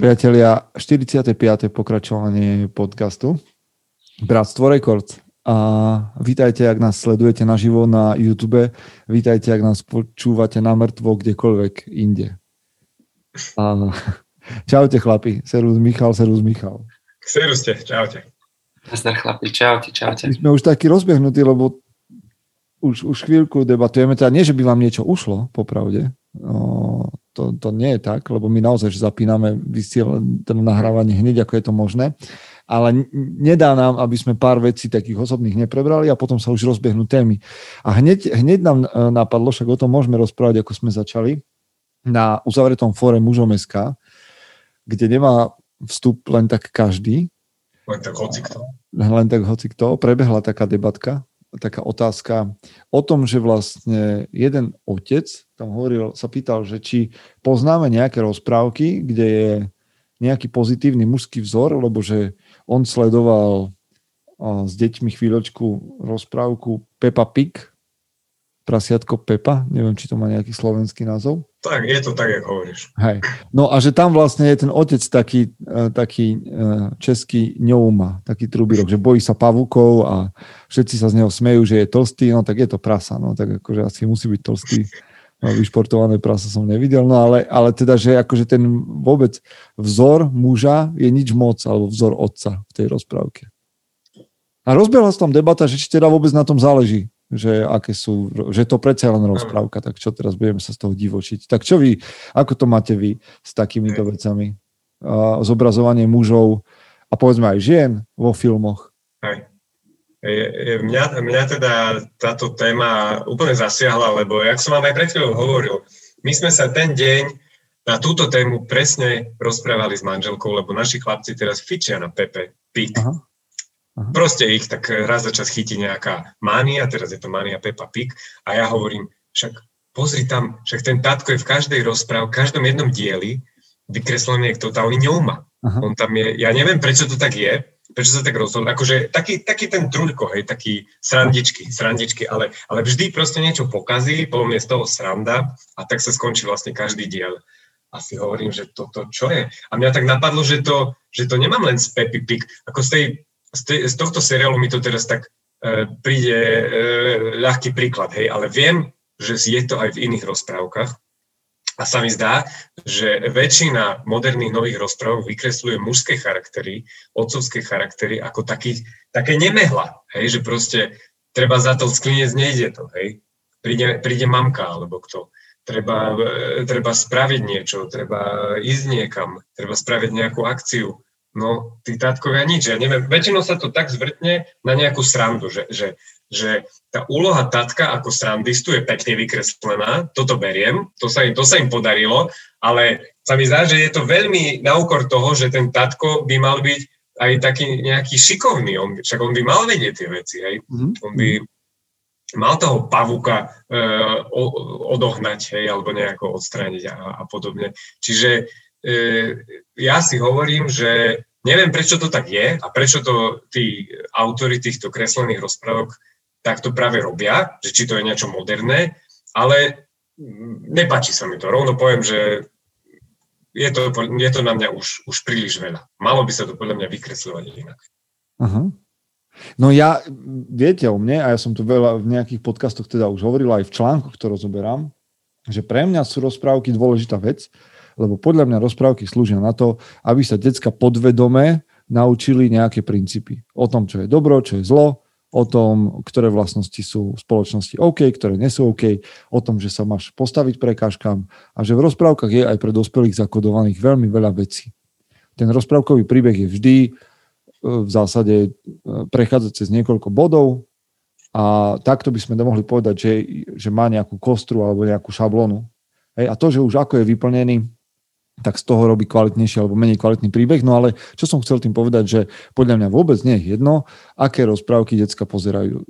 Priatelia, 45. pokračovanie podcastu Bratstvo Records. A vítajte, ak nás sledujete naživo na YouTube. Vítajte, ak nás počúvate na mŕtvo kdekoľvek inde. A, čaute chlapi, serus Michal, serus Michal. Serus ste, čaute. Nazdar chlapi, čaute, čaute. My sme už takí rozbehnutí, lebo už, už chvíľku debatujeme, teda nie, že by vám niečo ušlo, popravde, no, to, to nie je tak, lebo my naozaj zapíname vysiel, teda nahrávanie hneď, ako je to možné. Ale nedá nám, aby sme pár vecí takých osobných neprebrali a potom sa už rozbehnú témy. A hneď, hneď nám e, napadlo, však o tom môžeme rozprávať, ako sme začali, na uzavretom fóre mužom SK, kde nemá vstup len tak každý. Len tak hocikto. Len tak hocikto. Prebehla taká debatka taká otázka o tom, že vlastne jeden otec tam hovoril, sa pýtal, že či poznáme nejaké rozprávky, kde je nejaký pozitívny mužský vzor, lebo že on sledoval s deťmi chvíľočku rozprávku Peppa Pig, prasiatko Pepa, neviem, či to má nejaký slovenský názov. Tak, je to tak, ako hovoríš. Hej. No a že tam vlastne je ten otec taký, e, taký e, český ňouma, taký trubírok, že bojí sa pavúkov a všetci sa z neho smejú, že je tlstý, no tak je to prasa, no tak akože asi musí byť tlstý. No, vyšportované prasa som nevidel, no ale, ale teda, že akože ten vôbec vzor muža je nič moc, alebo vzor otca v tej rozprávke. A rozbehla sa tam debata, že či teda vôbec na tom záleží že aké sú, že to predsa len rozprávka, tak čo teraz budeme sa z toho divočiť. Tak čo vy, ako to máte vy s takýmito vecami? A zobrazovanie mužov a povedzme aj žien vo filmoch. Hej. Mňa, mňa teda táto téma úplne zasiahla, lebo jak som vám aj pred chvíľou hovoril, my sme sa ten deň na túto tému presne rozprávali s manželkou, lebo naši chlapci teraz fičia na Pepe Pig. Aha. Aha. Proste ich tak raz za čas chytí nejaká mania, teraz je to mania Peppa Pig a ja hovorím, však pozri tam, však ten tátko je v každej rozpráve, v každom jednom dieli vykreslený je totálny ňouma. On tam je, ja neviem, prečo to tak je, prečo sa tak rozhodol, akože taký, taký ten truľko, hej, taký srandičky, srandičky, ale, ale vždy proste niečo pokazí, potom je z toho sranda a tak sa skončí vlastne každý diel. A si hovorím, že toto čo je? A mňa tak napadlo, že to, že to nemám len z Peppy Pig, ako z tej z, te, z tohto seriálu mi to teraz tak e, príde e, ľahký príklad, hej, ale viem, že je to aj v iných rozprávkach. A sa mi zdá, že väčšina moderných nových rozprávok vykresluje mužské charaktery, otcovské charaktery ako taký, také nemehla, hej, že proste treba za to sklinec, nejde to, hej. Príde, príde mamka alebo kto. Treba, e, treba spraviť niečo, treba ísť niekam, treba spraviť nejakú akciu No, tí tátkovia nič. Ja neviem, väčšinou sa to tak zvrtne na nejakú srandu, že, že, že tá úloha tátka ako srandistu je pekne vykreslená, toto beriem, to sa, im, to sa im podarilo, ale sa mi zdá, že je to veľmi na úkor toho, že ten tatko by mal byť aj taký nejaký šikovný, on, však on by mal vedieť tie veci, hej. Mm-hmm. On by mal toho pavúka e, odohnať, hej, alebo nejako odstrániť a, a podobne. Čiže ja si hovorím, že neviem, prečo to tak je a prečo to tí autory týchto kreslených rozprávok takto práve robia, že či to je niečo moderné, ale nepáči sa mi to. Rovno poviem, že je to, je to na mňa už, už príliš veľa. Malo by sa to podľa mňa vykresľovať inak. Uh-huh. No ja, viete o mne, a ja som tu veľa v nejakých podcastoch teda už hovoril, aj v článkoch to rozoberám, že pre mňa sú rozprávky dôležitá vec, lebo podľa mňa rozprávky slúžia na to, aby sa decka podvedome naučili nejaké princípy. O tom, čo je dobro, čo je zlo, o tom, ktoré vlastnosti sú v spoločnosti OK, ktoré nie sú OK, o tom, že sa máš postaviť prekážkam a že v rozprávkach je aj pre dospelých zakodovaných veľmi veľa vecí. Ten rozprávkový príbeh je vždy e, v zásade e, prechádzať cez niekoľko bodov a takto by sme mohli povedať, že, že má nejakú kostru alebo nejakú šablonu. Hej, a to, že už ako je vyplnený, tak z toho robí kvalitnejší alebo menej kvalitný príbeh. No ale čo som chcel tým povedať, že podľa mňa vôbec nie je jedno, aké rozprávky decka pozerajú.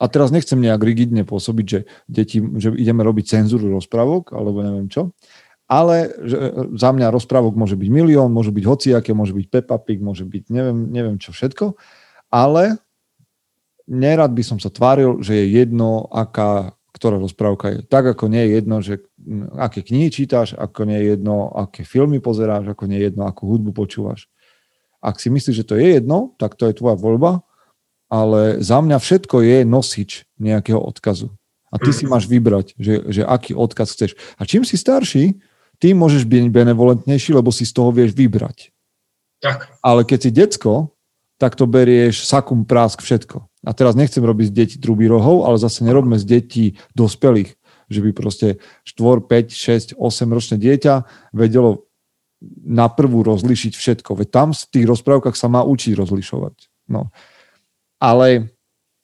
A teraz nechcem nejak rigidne pôsobiť, že, deti, že ideme robiť cenzúru rozprávok, alebo neviem čo, ale že za mňa rozprávok môže byť milión, môže byť hociaké, môže byť Peppa Pig, môže byť neviem, neviem čo všetko, ale nerad by som sa tváril, že je jedno, aká ktorá rozprávka je. Tak ako nie je jedno, že aké knihy čítaš, ako nie je jedno, aké filmy pozeráš, ako nie je jedno, akú hudbu počúvaš. Ak si myslíš, že to je jedno, tak to je tvoja voľba, ale za mňa všetko je nosič nejakého odkazu. A ty si mhm. máš vybrať, že, že aký odkaz chceš. A čím si starší, tým môžeš byť benevolentnejší, lebo si z toho vieš vybrať. Tak. Ale keď si decko, tak to berieš sakum prásk všetko. A teraz nechcem robiť z detí truby rohov, ale zase nerobme z detí dospelých, že by proste 4, 5, 6, 8 ročné dieťa vedelo na prvú rozlišiť všetko. Veď tam v tých rozprávkach sa má učiť rozlišovať. No. Ale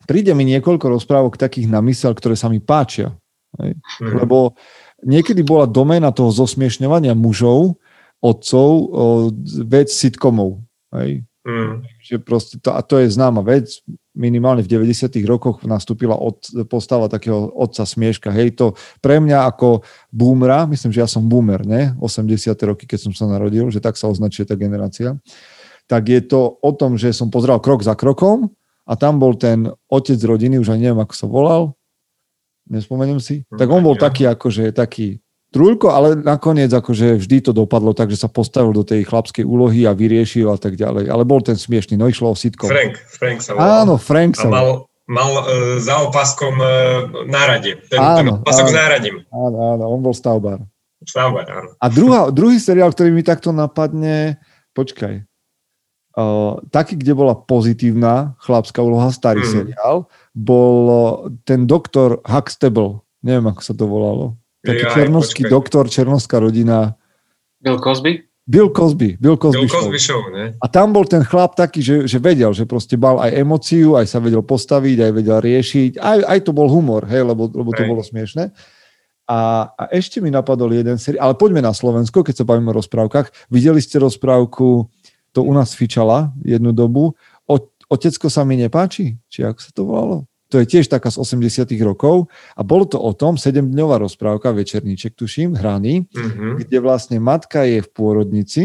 príde mi niekoľko rozprávok takých na mysel, ktoré sa mi páčia. Hej? Mm. Lebo niekedy bola doména toho zosmiešňovania mužov, otcov, vec sitcomov. Hej? Mm. Že proste to, a to je známa vec, minimálne v 90. rokoch nastúpila od, postava takého otca smieška. Hej, to pre mňa ako boomera, myslím, že ja som boomer, ne? 80. roky, keď som sa narodil, že tak sa označuje tá generácia, tak je to o tom, že som pozrel krok za krokom a tam bol ten otec rodiny, už aj neviem, ako sa volal, nespomeniem si, tak on bol taký, akože taký trúľko, ale nakoniec akože vždy to dopadlo tak, že sa postavil do tej chlapskej úlohy a vyriešil a tak ďalej. Ale bol ten smiešný, no išlo o sitcom. Frank, Frank sa volal. Áno, Frank sa a mal, mal uh, za opaskom uh, nárade. Ten, áno, ten opasok áno, náradím. Áno, áno, on bol stavbar. Stavbar, áno. A druhá, druhý seriál, ktorý mi takto napadne, počkaj, Uh, taký, kde bola pozitívna chlapská úloha, starý mm. seriál, bol ten doktor Huxtable. Neviem, ako sa to volalo. Taký ja, černovský počkaj. doktor, černovská rodina. Bill Cosby? Bill Cosby. Bill Cosby, Bill Cosby show. show ne? A tam bol ten chlap taký, že, že vedel, že proste mal aj emociu, aj sa vedel postaviť, aj vedel riešiť. Aj, aj to bol humor, hej, lebo, lebo to hej. bolo smiešne. A, a ešte mi napadol jeden seriál, ale poďme na Slovensko, keď sa bavíme o rozprávkach. Videli ste rozprávku to u nás fičala jednu dobu. O, Otecko sa mi nepáči? Či ako sa to volalo? To je tiež taká z 80 rokov a bolo to o tom, 7-dňová rozprávka, večerníček tuším, hraný, mm-hmm. kde vlastne matka je v pôrodnici,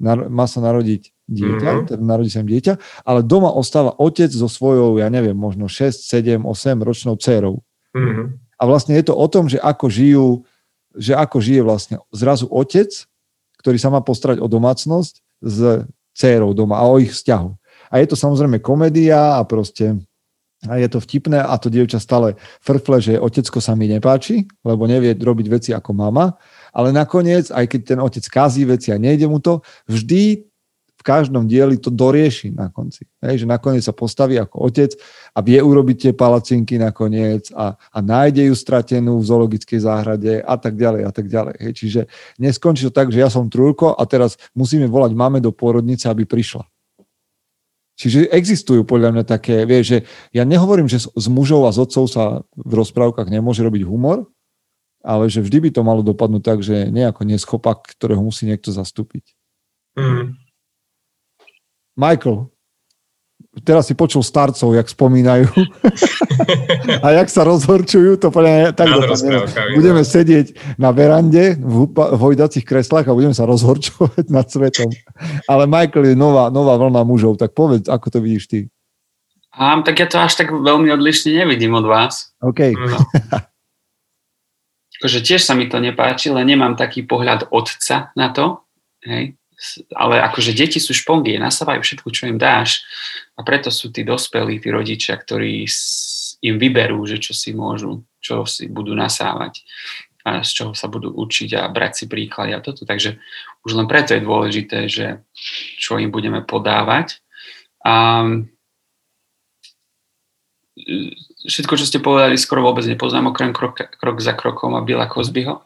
nar- má sa narodiť dieťa, mm-hmm. teda narodí sa dieťa, ale doma ostáva otec so svojou, ja neviem, možno 6, 7, 8 ročnou dcerou. Mm-hmm. A vlastne je to o tom, že ako žijú, že ako žije vlastne zrazu otec, ktorý sa má postarať o domácnosť s dcérou doma a o ich vzťahu. A je to samozrejme komédia a proste a je to vtipné a to dievča stále frfle, že otecko sa mi nepáči, lebo nevie robiť veci ako mama, ale nakoniec, aj keď ten otec kazí veci a nejde mu to, vždy v každom dieli to dorieši na konci. Hej, že nakoniec sa postaví ako otec a vie urobiť tie palacinky nakoniec a, a nájde ju stratenú v zoologickej záhrade a tak ďalej a tak ďalej. Hej, čiže neskončí to tak, že ja som trúlko a teraz musíme volať máme do pôrodnice, aby prišla. Čiže existujú podľa mňa také, vieš, že ja nehovorím, že z mužov a z otcov sa v rozprávkach nemôže robiť humor, ale že vždy by to malo dopadnúť tak, že nejako neschopak, ktorého musí niekto zastúpiť. Mm. Michael, teraz si počul starcov, jak spomínajú a jak sa rozhorčujú, to podľa tak dopadne. Budeme sedieť na verande v, v hojdacích kreslách a budeme sa rozhorčovať nad svetom. Ale Michael je nová, nová vlna mužov, tak povedz, ako to vidíš ty. A, tak ja to až tak veľmi odlišne nevidím od vás. OK. No. akože tiež sa mi to nepáči, ale nemám taký pohľad otca na to. Hej ale akože deti sú špongie, nasávajú všetko, čo im dáš a preto sú tí dospelí, tí rodičia, ktorí im vyberú, že čo si môžu, čo si budú nasávať a z čoho sa budú učiť a brať si príklady a toto. Takže už len preto je dôležité, že čo im budeme podávať. A všetko, čo ste povedali, skoro vôbec nepoznám, okrem krok, krok za krokom a Billa Cosbyho.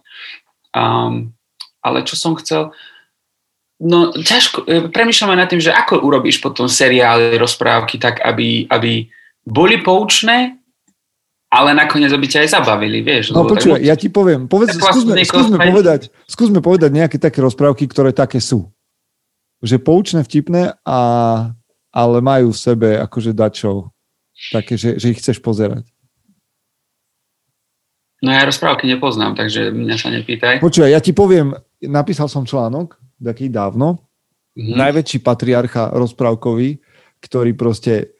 Um, ale čo som chcel, No ťažko, e, premyšľam aj nad tým, že ako urobíš potom seriály, rozprávky tak, aby, aby boli poučné, ale nakoniec aby ťa aj zabavili, vieš. No počúvaj, ja ti poviem, povedz, skúsme, skúsme, povedať, skúsme povedať nejaké také rozprávky, ktoré také sú. Že poučné, vtipné, a, ale majú v sebe akože dačo také, že, že ich chceš pozerať. No ja rozprávky nepoznám, takže mňa sa nepýtaj. Počúvaj, ja ti poviem, napísal som článok, taký dávno, mm-hmm. najväčší patriarcha rozprávkový, ktorý proste,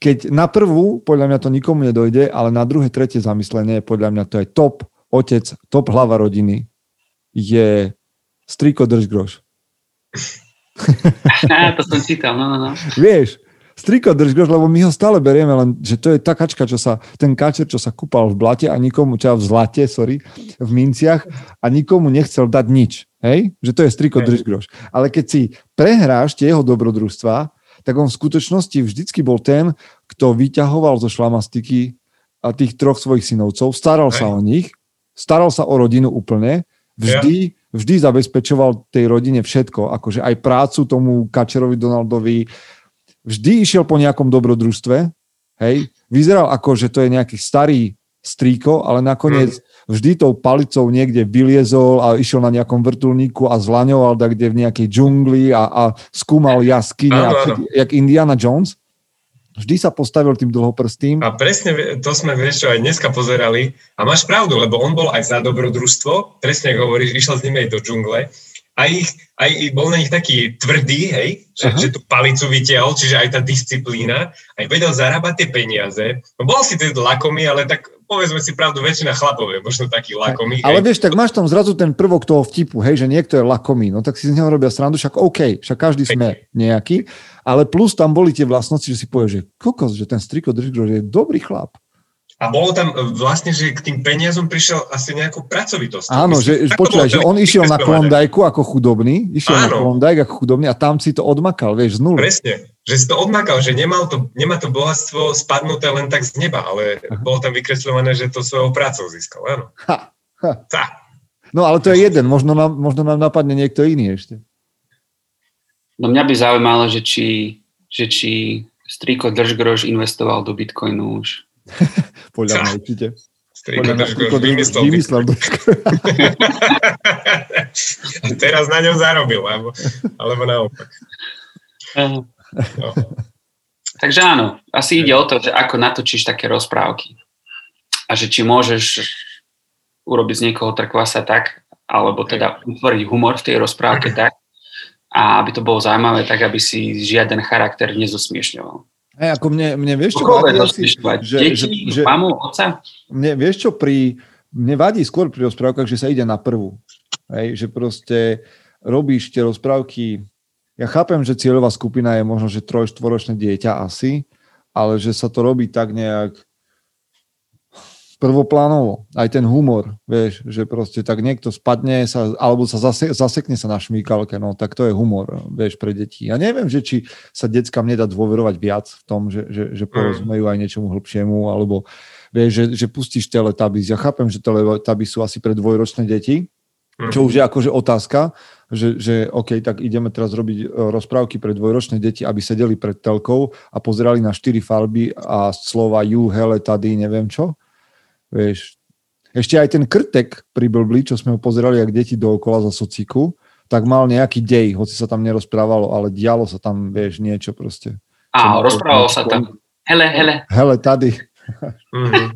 keď na prvú, podľa mňa to nikomu nedojde, ale na druhé, tretie zamyslenie, podľa mňa to je top otec, top hlava rodiny je striko držgroš. to som čítal, no, no, no. Vieš, striko držgroš, lebo my ho stále berieme, len že to je tá kačka, čo sa, ten kačer, čo sa kúpal v blate a nikomu, čo v zlate, sorry, v minciach a nikomu nechcel dať nič. Hej? Že to je striko držgroš. Ale keď si prehráš tie jeho dobrodružstva, tak on v skutočnosti vždycky bol ten, kto vyťahoval zo šlamastiky a tých troch svojich synovcov, staral sa o nich, staral sa o rodinu úplne, vždy, vždy zabezpečoval tej rodine všetko, akože aj prácu tomu Kačerovi Donaldovi, vždy išiel po nejakom dobrodružstve, hej, vyzeral ako, že to je nejaký starý strýko, ale nakoniec mm. vždy tou palicou niekde vyliezol a išiel na nejakom vrtulníku a zlaňoval da kde v nejakej džungli a, a skúmal jaskyne, a jak Indiana Jones. Vždy sa postavil tým dlhoprstým. A presne to sme, vieš čo, aj dneska pozerali. A máš pravdu, lebo on bol aj za dobrodružstvo, presne ako hovoríš, išiel s nimi aj do džungle aj, ich, aj bol na nich taký tvrdý, hej, že, uh-huh. že tú palicu vytiahol, čiže aj tá disciplína, aj vedel zarábať tie peniaze. No bol si teda lakomý, ale tak povedzme si pravdu, väčšina chlapov je možno taký lakomý. Ale hej. vieš, tak máš tam zrazu ten prvok toho vtipu, hej, že niekto je lakomý, no tak si z neho robia srandu, však OK, však každý sme nejaký, ale plus tam boli tie vlastnosti, že si povieš, že kokos, že ten striko drží, je dobrý chlap. A bolo tam e, vlastne, že k tým peniazom prišiel asi nejakú pracovitosť. Áno, Myslím, že počúvaj, že on išiel na Klondajku ako chudobný, išiel Áno. na Klondajk ako chudobný a tam si to odmakal, vieš, z nuly. Presne, že si to odmakal, že nemal to, nemá to bohatstvo spadnuté len tak z neba, ale Aha. bolo tam vykresľované, že to svojou prácou získal, áno. Ha, ha. Ha. No ale to je jeden, možno nám, možno nám napadne niekto iný ešte. No mňa by zaujímalo, že či, že či Striko Držgrož investoval do Bitcoinu už. Podľa mňa určite. Podľa mňa vymyslel. vymyslel A teraz na ňom zarobil, alebo, alebo naopak. No. Takže áno, asi ide o to, že ako natočíš také rozprávky. A že či môžeš urobiť z niekoho trkvasa tak, alebo teda utvoriť humor v tej rozprávke tak, a aby to bolo zaujímavé, tak aby si žiaden charakter nezosmiešňoval. Hey, ako mne, mne vieš čo vadí asi, že, Deti, že, mamu, oca? Mne, vieš čo, pri, mne vadí skôr pri rozprávkach, že sa ide na prvú. Hej, že proste robíš tie rozprávky, ja chápem, že cieľová skupina je možno, že troj, štvoročné dieťa asi, ale že sa to robí tak nejak prvoplánovo. Aj ten humor, vieš, že proste tak niekto spadne sa, alebo sa zase, zasekne sa na šmíkalke, no tak to je humor, vieš, pre deti. Ja neviem, že či sa deckám nedá dôverovať viac v tom, že, že, že mm. porozumejú aj niečomu hĺbšiemu, alebo vieš, že, že pustíš teletabis. Ja chápem, že teletabis sú asi pre dvojročné deti, čo už je akože otázka, že, že OK, tak ideme teraz robiť e, rozprávky pre dvojročné deti, aby sedeli pred telkou a pozerali na štyri farby a slova you, hele, tady, neviem čo. Vieš, ešte aj ten krtek pri Blbli, čo sme ho pozerali, jak deti dookola za sociku, tak mal nejaký dej, hoci sa tam nerozprávalo, ale dialo sa tam, vieš, niečo proste. Á, rozprávalo sa tam. Hele, hele. Hele, tady. Mm-hmm.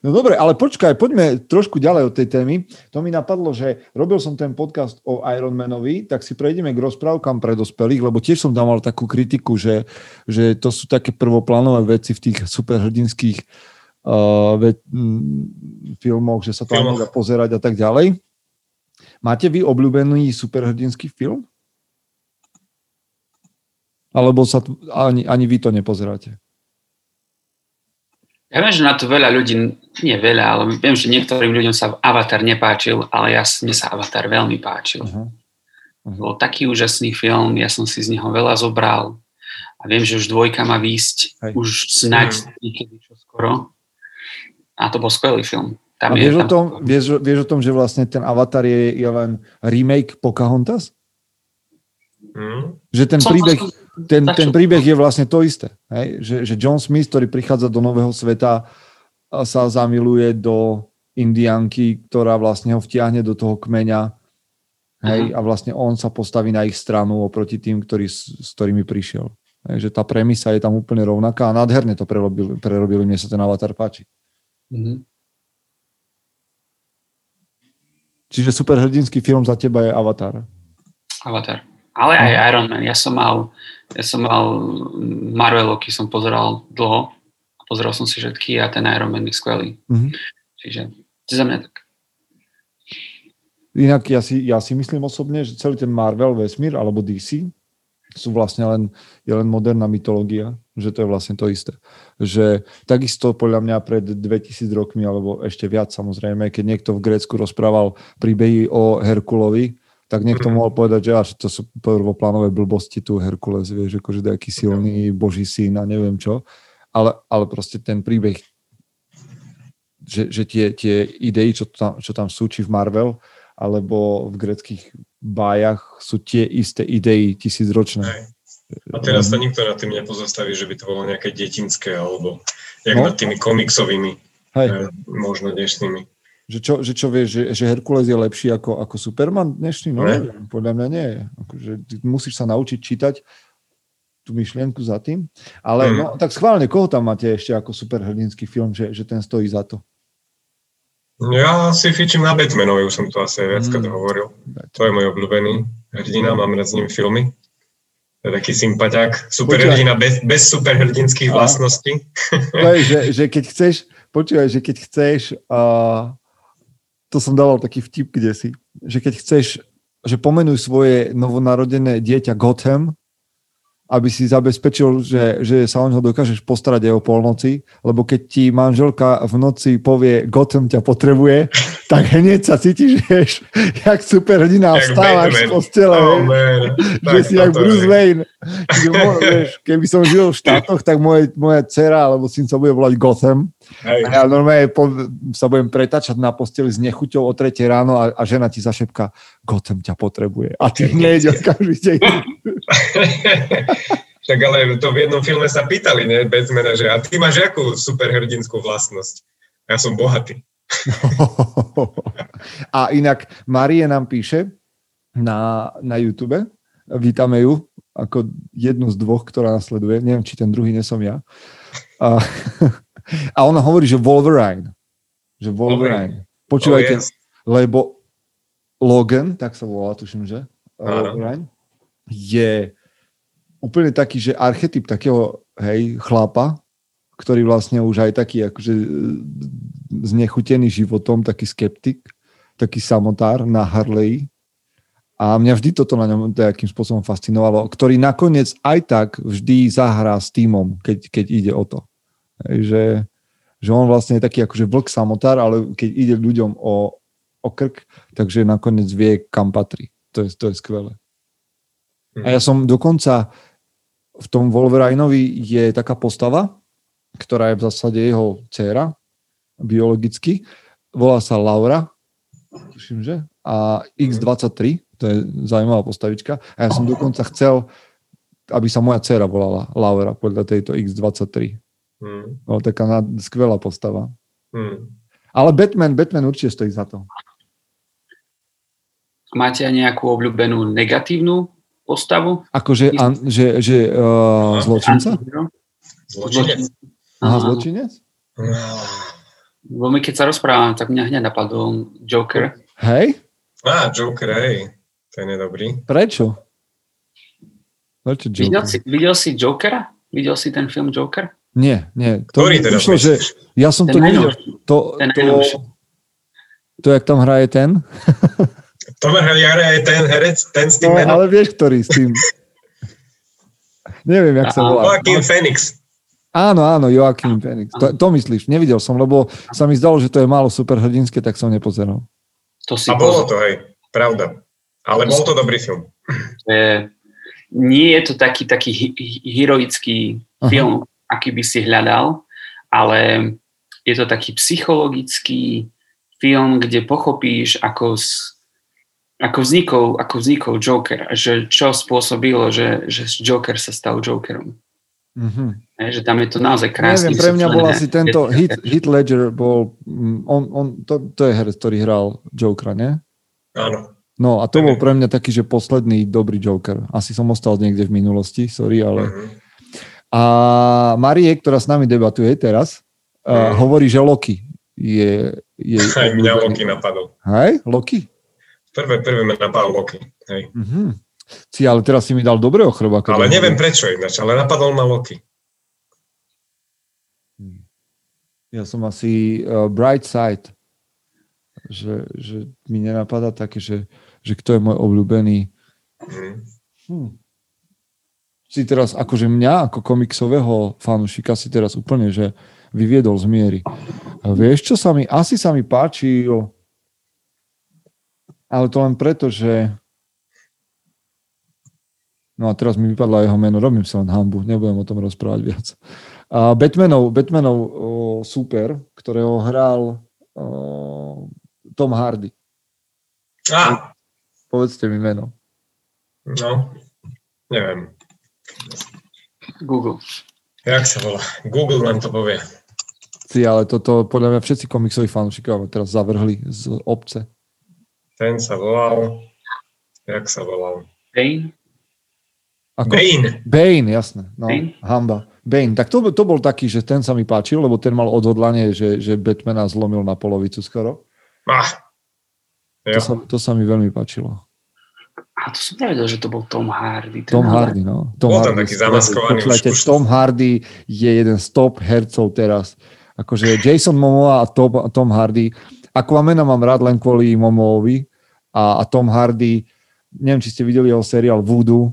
No dobre, ale počkaj, poďme trošku ďalej od tej témy. To mi napadlo, že robil som ten podcast o Ironmanovi, tak si prejdeme k rozprávkam pre dospelých, lebo tiež som tam mal takú kritiku, že, že to sú také prvoplánové veci v tých superhrdinských uh, ve, m, filmoch, že sa to dá pozerať a tak ďalej. Máte vy obľúbený superhrdinský film? Alebo sa t- ani, ani vy to nepozeráte? Ja viem, že na to veľa ľudí, nie veľa, ale viem, že niektorým ľuďom sa Avatar nepáčil, ale ja, mne sa Avatar veľmi páčil. Uh-huh. Uh-huh. Bol taký úžasný film, ja som si z neho veľa zobral a viem, že už dvojka má výjsť, Hej. už snáď niekedy čo skoro. A to bol skvelý film. Tam a vieš, je, tam... o tom, vieš, vieš o tom, že vlastne ten Avatar je, je len remake Pocahontas? Hmm. Že ten príbeh, ten, ten príbeh je vlastne to isté. Hej? Že, že John Smith, ktorý prichádza do nového sveta, sa zamiluje do indianky, ktorá vlastne ho vtiahne do toho kmeňa hej? Uh-huh. a vlastne on sa postaví na ich stranu oproti tým, ktorý, s ktorými prišiel. Hej? Že tá premisa je tam úplne rovnaká a nádherne to prerobili, prerobili mne sa ten avatar páči. Mm-hmm. Čiže superhrdinský film za teba je Avatar. Avatar. Ale aj. Iron Man. Ja som mal, ja som mal Marvelovky som pozeral dlho. Pozeral som si všetky a ten Iron Man je skvelý. Mm-hmm. Čiže za mňa tak. Inak ja si, ja si myslím osobne, že celý ten Marvel vesmír alebo DC sú vlastne len, je len moderná mytológia, že to je vlastne to isté. Že takisto podľa mňa pred 2000 rokmi, alebo ešte viac samozrejme, keď niekto v Grécku rozprával príbehy o Herkulovi, tak niekto mm. mohol povedať, že až to sú prvoplánové blbosti tu Herkules, vieš, akože nejaký silný boží syn a neviem čo. Ale, ale proste ten príbeh, že, že tie, tie idei, čo tam, čo tam sú, či v Marvel, alebo v greckých bájach sú tie isté idei tisícročné. Hej. A teraz sa nikto nad tým nepozastaví, že by to bolo nejaké detinské, alebo jak no? nad tými komiksovými, Hej. Eh, možno dnešnými. Že čo, že čo vieš, že, že Herkules je lepší ako, ako Superman dnešný? No, ne? podľa mňa nie. Akože, musíš sa naučiť čítať tú myšlienku za tým. Ale mm. no, tak schválne, koho tam máte ešte ako superhrdinský film, že, že ten stojí za to? Ja si fičím na Batmanovi, už som to asi viackrát mm. hovoril. To je môj obľúbený hrdina, mám rád s ním filmy. To je taký sympatiák. Superhrdina bez, bez superhrdinských a. vlastností. je, že, že keď chceš, počúvaj, že keď chceš, uh, to som dával taký vtip kde si, že keď chceš, že pomenuj svoje novonarodené dieťa Gotham, aby si zabezpečil, že, že sa o neho dokážeš postarať aj o polnoci, lebo keď ti manželka v noci povie, Gotham ťa potrebuje, tak hneď sa cítiš, vieš, jak super hrdina vstávaš z postele, oh, že si jak Bruce Wayne. vieš, keby som žil v štátoch, tak moje, moja dcera alebo syn sa bude volať Gotham. Hej. A ja normálne po, sa budem pretačať na posteli s nechuťou o 3 ráno a, a žena ti zašepka, Gotham ťa potrebuje. A ty hneď deň. Tak ale to v jednom filme sa pýtali, ne, Batmana, že a ty máš akú superhrdinskú vlastnosť? Ja som bohatý. a inak Marie nám píše na, na YouTube, vítame ju ako jednu z dvoch, ktorá nasleduje, neviem, či ten druhý nesom ja. A, a ona hovorí, že Wolverine. Že Wolverine. Počúvajte, oh, yes. lebo Logan, tak sa volá, tuším, že? Wolverine, je úplne taký, že archetyp takého, hej, chlapa, ktorý vlastne už aj taký akože e, znechutený životom, taký skeptik, taký samotár na Harley. A mňa vždy toto na ňom nejakým spôsobom fascinovalo, ktorý nakoniec aj tak vždy zahrá s týmom, keď, keď ide o to. Že, že on vlastne je taký akože vlk samotár, ale keď ide ľuďom o, o krk, takže nakoniec vie, kam patrí. To je, to je skvelé. A ja som dokonca v tom Wolverineovi je taká postava, ktorá je v zásade jeho dcéra, biologicky. Volá sa Laura, tuším, že? A X23, to je zaujímavá postavička. A ja som dokonca chcel, aby sa moja dcéra volala Laura podľa tejto X23. Hmm. No, taká skvelá postava. Hmm. Ale Batman, Batman určite stojí za to. Máte aj nejakú obľúbenú negatívnu postavu. Akože an, že, že uh, zločinca? Zločinec. Aha, zločinec? Bo my keď sa rozprávame, tak mňa hneď napadol Joker. Hej? Á, Joker, hej. Ten je dobrý. Prečo? Prečo Joker? Videl si, videl si Jokera? Videl si ten film Joker? Nie, nie. To Ktorý teda vyšlo, že ja som ten to nevidel. To, ten to, to, to, jak tam hraje ten? Tomer Heliare je ten herec, ten s tým no, menom. ale vieš, ktorý s tým. Neviem, jak sa volá. Joaquin Phoenix. Áno, áno, Joaquin Phoenix. To, to myslíš, nevidel som, lebo sa mi zdalo, že to je málo superhrdinské, tak som nepozeral. To si A bolo to, hej, pravda. Ale bol to dobrý film. Je, nie je to taký, taký heroický Aha. film, aký by si hľadal, ale je to taký psychologický film, kde pochopíš, ako ako vznikol, ako vznikol Joker, že čo spôsobilo, že, že Joker sa stal Jokerom. Mm-hmm. Že tam je to naozaj krásne. Neviem, pre mňa bol asi tento hit, hit Ledger bol, mm, on, on, to, to je herec, ktorý hral Jokera, nie? Áno. No a to bol pre mňa taký, že posledný dobrý Joker. Asi som ostal niekde v minulosti, sorry, ale... Mm-hmm. A Marie, ktorá s nami debatuje teraz, mm. uh, hovorí, že Loki je... je Aj mňa Loki napadol. Hej? Loki? Prvé, prvé ma napadol Loki. Hej. Mm-hmm. Si, ale teraz si mi dal dobrého chrbáka. Ale neviem prečo ináč, ale napadol ma Loki. Ja som asi uh, Bright Side. Že, že mi nenapadá také, že, že kto je môj obľúbený. Mhm. Hm. Si teraz, akože mňa, ako komiksového fanúšika, si teraz úplne, že vyviedol z miery. A vieš, čo sa mi, asi sa mi páčil, ale to len preto, že No a teraz mi vypadla jeho meno, robím sa len hambu, nebudem o tom rozprávať viac. A Batmanov, Batmanov o, super, ktorého hral o, Tom Hardy. Á, Povedzte mi meno. no, neviem. Google. Jak sa volá? Google nám to povie. Si, ale toto podľa mňa všetci komiksoví fanúšikovia teraz zavrhli z obce. Ten sa volal... Jak sa volal? Bane? Ako? Bane. Bane, jasné. No, Bane? hamba. Bane. Tak to, to bol taký, že ten sa mi páčil, lebo ten mal odhodlanie, že, že Batmana zlomil na polovicu skoro. Ah. To sa, to sa mi veľmi páčilo. A to som nevedel, že to bol Tom Hardy. Ten Tom ale- Hardy, no. Tom Bol tam Hardy, taký skvelý. zamaskovaný Počúvajte, už- už- Tom Hardy je jeden z top hercov teraz. Akože Jason Momoa a Tom, Tom Hardy. Aquamena mám rád len kvôli Momoovi a, a Tom Hardy, neviem, či ste videli jeho seriál Voodoo.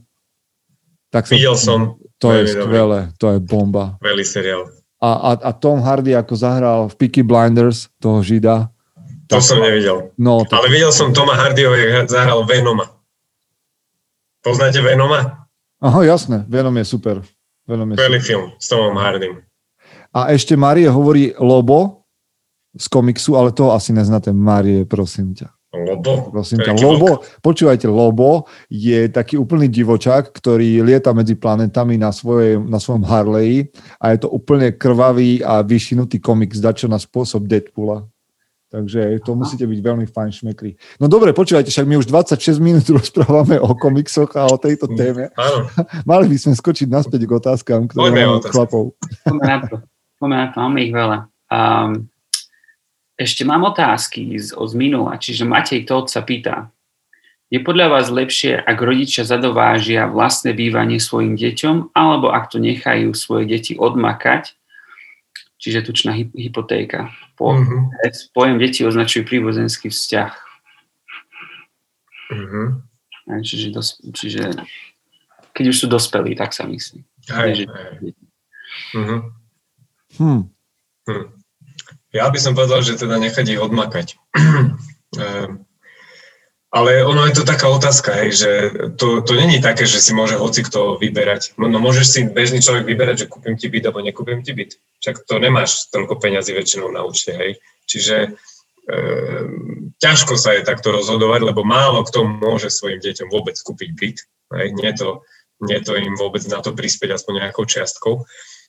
Tak Videl som. To je veľmi dobrý. skvelé, to je bomba. Veľý seriál. A, a, a Tom Hardy ako zahral v Peaky Blinders, toho Žida. To som nevidel. No, to, Ale videl som Toma Hardyho, jak zahral Venoma. Poznáte Venoma? aha, jasné, Venom je super. Venom je super. film s Tomom Hardym. A ešte Marie hovorí Lobo z komiksu, ale to asi neznáte. Marie, prosím ťa. Lobo? Prosím ťa. Lobo, počúvajte, Lobo je taký úplný divočák, ktorý lieta medzi planetami na, svojej, na svojom Harley a je to úplne krvavý a vyšinutý komiks, dačo na spôsob Deadpoola. Takže to musíte byť veľmi fajn šmekri. No dobre, počúvajte, však my už 26 minút rozprávame o komiksoch a o tejto téme. Áno. Mali by sme skočiť naspäť k otázkam, ktoré Poďme máme od chlapov. Poďme na to, máme ich veľa. Um, ešte mám otázky z, od minula, čiže Matej Todt sa pýta, je podľa vás lepšie, ak rodičia zadovážia vlastné bývanie svojim deťom, alebo ak to nechajú svoje deti odmakať, čiže tučná hy- hypotéka. Po, Mhm. Pojem deti označujú príbuzenský vzťah. Mhm. Aj, Čiže, dos, čiže keď už sú dospelí, tak sa myslí. Že- hej. Mhm. Hm. Hm. Ja by som povedal, že teda nechať ich odmakať. Ehm, Ale ono je to taká otázka, hej, že to, to není také, že si môže hoci kto vyberať. No, no môžeš si bežný človek vyberať, že kúpim ti byt alebo nekúpim ti byt. Však to nemáš toľko peňazí väčšinou na účte, hej. Čiže e, ťažko sa je takto rozhodovať, lebo málo kto môže svojim deťom vôbec kúpiť byt. Hej. Nie, to, nie to im vôbec na to prispieť aspoň nejakou čiastkou.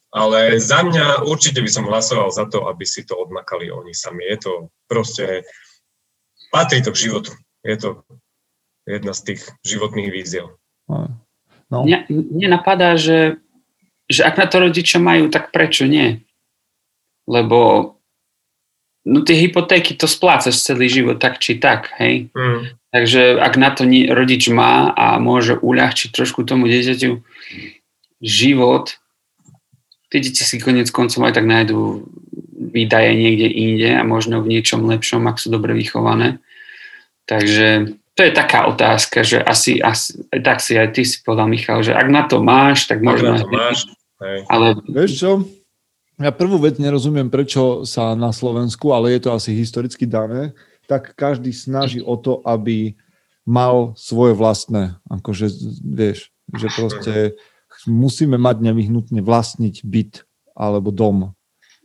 Ale za mňa určite by som hlasoval za to, aby si to odmakali oni sami. Je to proste, patrí to k životu. Je to jedna z tých životných víziev. No. Mňa, mne napadá, že, že ak na to rodičia majú, tak prečo nie? Lebo no tie hypotéky to splácaš celý život tak či tak, hej? Mm. Takže ak na to nie, rodič má a môže uľahčiť trošku tomu dieťaťu život, tie deti si konec koncov aj tak nájdú výdaje niekde inde a možno v niečom lepšom, ak sú dobre vychované. Takže to je taká otázka, že asi, asi tak si aj ty si povedal, Michal, že ak na to máš, tak Ak možno... na to máš, hej. Ale Vieš čo? Ja prvú vec nerozumiem, prečo sa na Slovensku, ale je to asi historicky dané, tak každý snaží o to, aby mal svoje vlastné. Akože, vieš, že proste musíme mať nevyhnutne vlastniť byt alebo dom.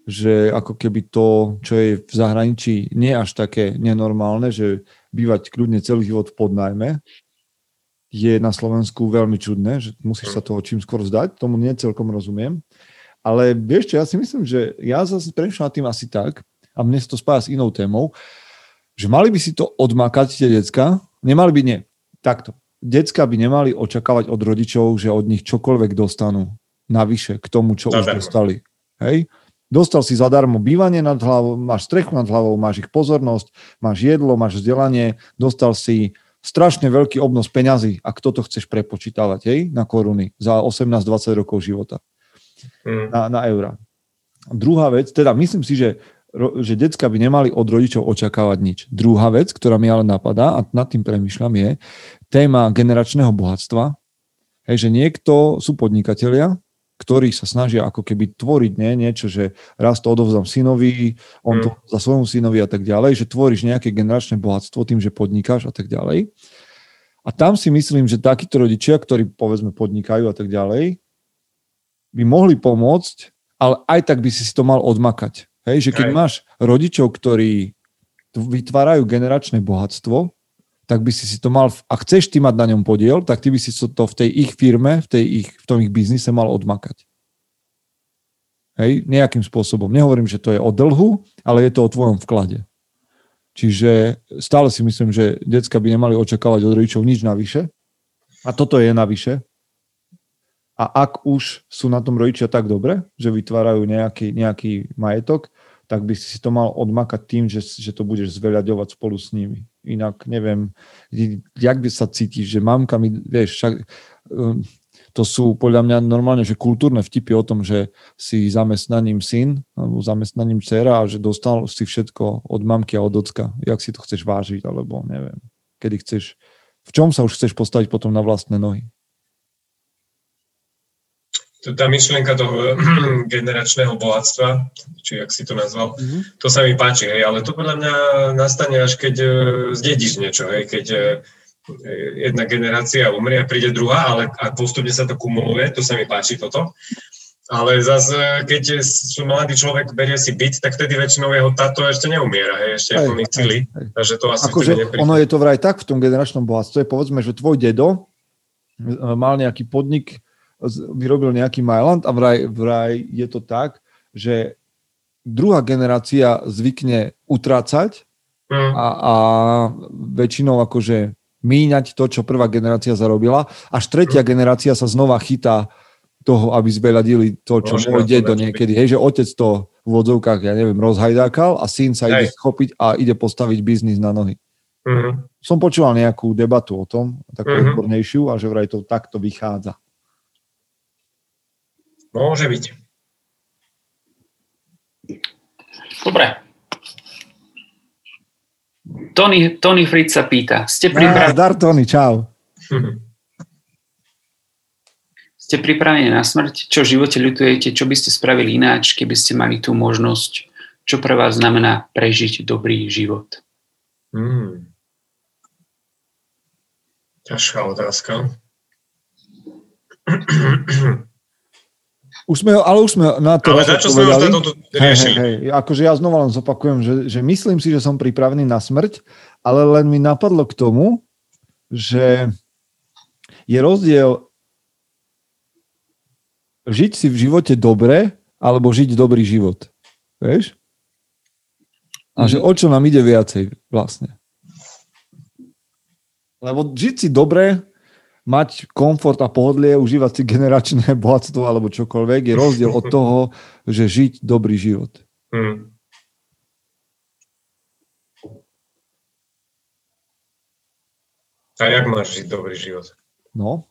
Že ako keby to, čo je v zahraničí, nie až také nenormálne, že bývať kľudne celý život v podnajme, je na Slovensku veľmi čudné, že musíš sa toho čím skôr zdať, tomu nie celkom rozumiem. Ale vieš čo, ja si myslím, že ja zase nad tým asi tak, a mne sa to spája s inou témou, že mali by si to odmakať tie decka, nemali by, nie, takto. Decka by nemali očakávať od rodičov, že od nich čokoľvek dostanú navyše k tomu, čo už dostali. Hej? Dostal si zadarmo bývanie nad hlavou, máš strechu nad hlavou, máš ich pozornosť, máš jedlo, máš vzdelanie, dostal si strašne veľký obnos peňazí, ak toto chceš prepočítavať, hej, na koruny za 18-20 rokov života Mm. na, na eurá. druhá vec, teda myslím si, že, že decka by nemali od rodičov očakávať nič. Druhá vec, ktorá mi ale napadá, a nad tým premyšľam, je téma generačného bohatstva. Hej, že niekto sú podnikatelia, ktorí sa snažia ako keby tvoriť nie, niečo, že raz to odovzdám synovi, on to mm. za svojmu synovi a tak ďalej, že tvoríš nejaké generačné bohatstvo tým, že podnikáš a tak ďalej. A tam si myslím, že takíto rodičia, ktorí povedzme podnikajú a tak ďalej, by mohli pomôcť, ale aj tak by si si to mal odmakať. Hej, že keď aj. máš rodičov, ktorí vytvárajú generačné bohatstvo, tak by si si to mal, a chceš ty mať na ňom podiel, tak ty by si to v tej ich firme, v, tej ich, v tom ich biznise mal odmakať. Hej, nejakým spôsobom. Nehovorím, že to je o dlhu, ale je to o tvojom vklade. Čiže stále si myslím, že decka by nemali očakávať od rodičov nič navyše. A toto je navyše. A ak už sú na tom rodičia tak dobre, že vytvárajú nejaký, nejaký majetok, tak by si to mal odmakať tým, že, že to budeš zveľaďovať spolu s nimi. Inak neviem, jak by sa cítiš, že mamka mi, vieš, však, um, to sú podľa mňa normálne, že kultúrne vtipy o tom, že si zamestnaním syn alebo zamestnaním dcera a že dostal si všetko od mamky a od ocka. Jak si to chceš vážiť, alebo neviem, kedy chceš, v čom sa už chceš postaviť potom na vlastné nohy tá myšlienka toho generačného bohatstva, či ak si to nazval, mm-hmm. to sa mi páči, hej, ale to podľa mňa nastane až keď uh, zdedíš niečo, hej, keď uh, jedna generácia umrie a príde druhá, ale a postupne sa to kumuluje, to sa mi páči toto. Ale zase, keď mladý človek, berie si byt, tak vtedy väčšinou jeho táto ešte neumiera, hej, ešte je plný cíly. Takže to asi akože ono je to vraj tak v tom generačnom bohatstve, povedzme, že tvoj dedo mal nejaký podnik, vyrobil nejaký Myland a vraj, vraj je to tak, že druhá generácia zvykne utrácať mm. a, a väčšinou akože míňať to, čo prvá generácia zarobila, až tretia mm. generácia sa znova chytá toho, aby zbeľadili to, čo Môže môj dedo niekedy. Hej, že otec to v vodzovkách, ja neviem, rozhajdákal a syn sa Hej. ide schopiť a ide postaviť biznis na nohy. Mm-hmm. Som počúval nejakú debatu o tom, takú mm-hmm. odbornejšiu a že vraj to takto vychádza. Môže byť. Dobre. Tony, Tony Fritz sa pýta, ste pripravení... Zdar Tony, čau. Ste pripravení na smrť? Čo v živote ľutujete? Čo by ste spravili ináč, keby ste mali tú možnosť? Čo pre vás znamená prežiť dobrý život? Hmm. Ťažká otázka. Už sme, ale už sme na to Ale za čo sme už to riešili? Hej, hej, akože ja znova len zopakujem, že, že myslím si, že som pripravený na smrť, ale len mi napadlo k tomu, že je rozdiel žiť si v živote dobre alebo žiť dobrý život. Vieš? A že mhm. o čo nám ide viacej vlastne. Lebo žiť si dobre mať komfort a pohodlie, užívať si generačné bohatstvo alebo čokoľvek, je rozdiel od toho, že žiť dobrý život. Hmm. A jak máš žiť dobrý život? No,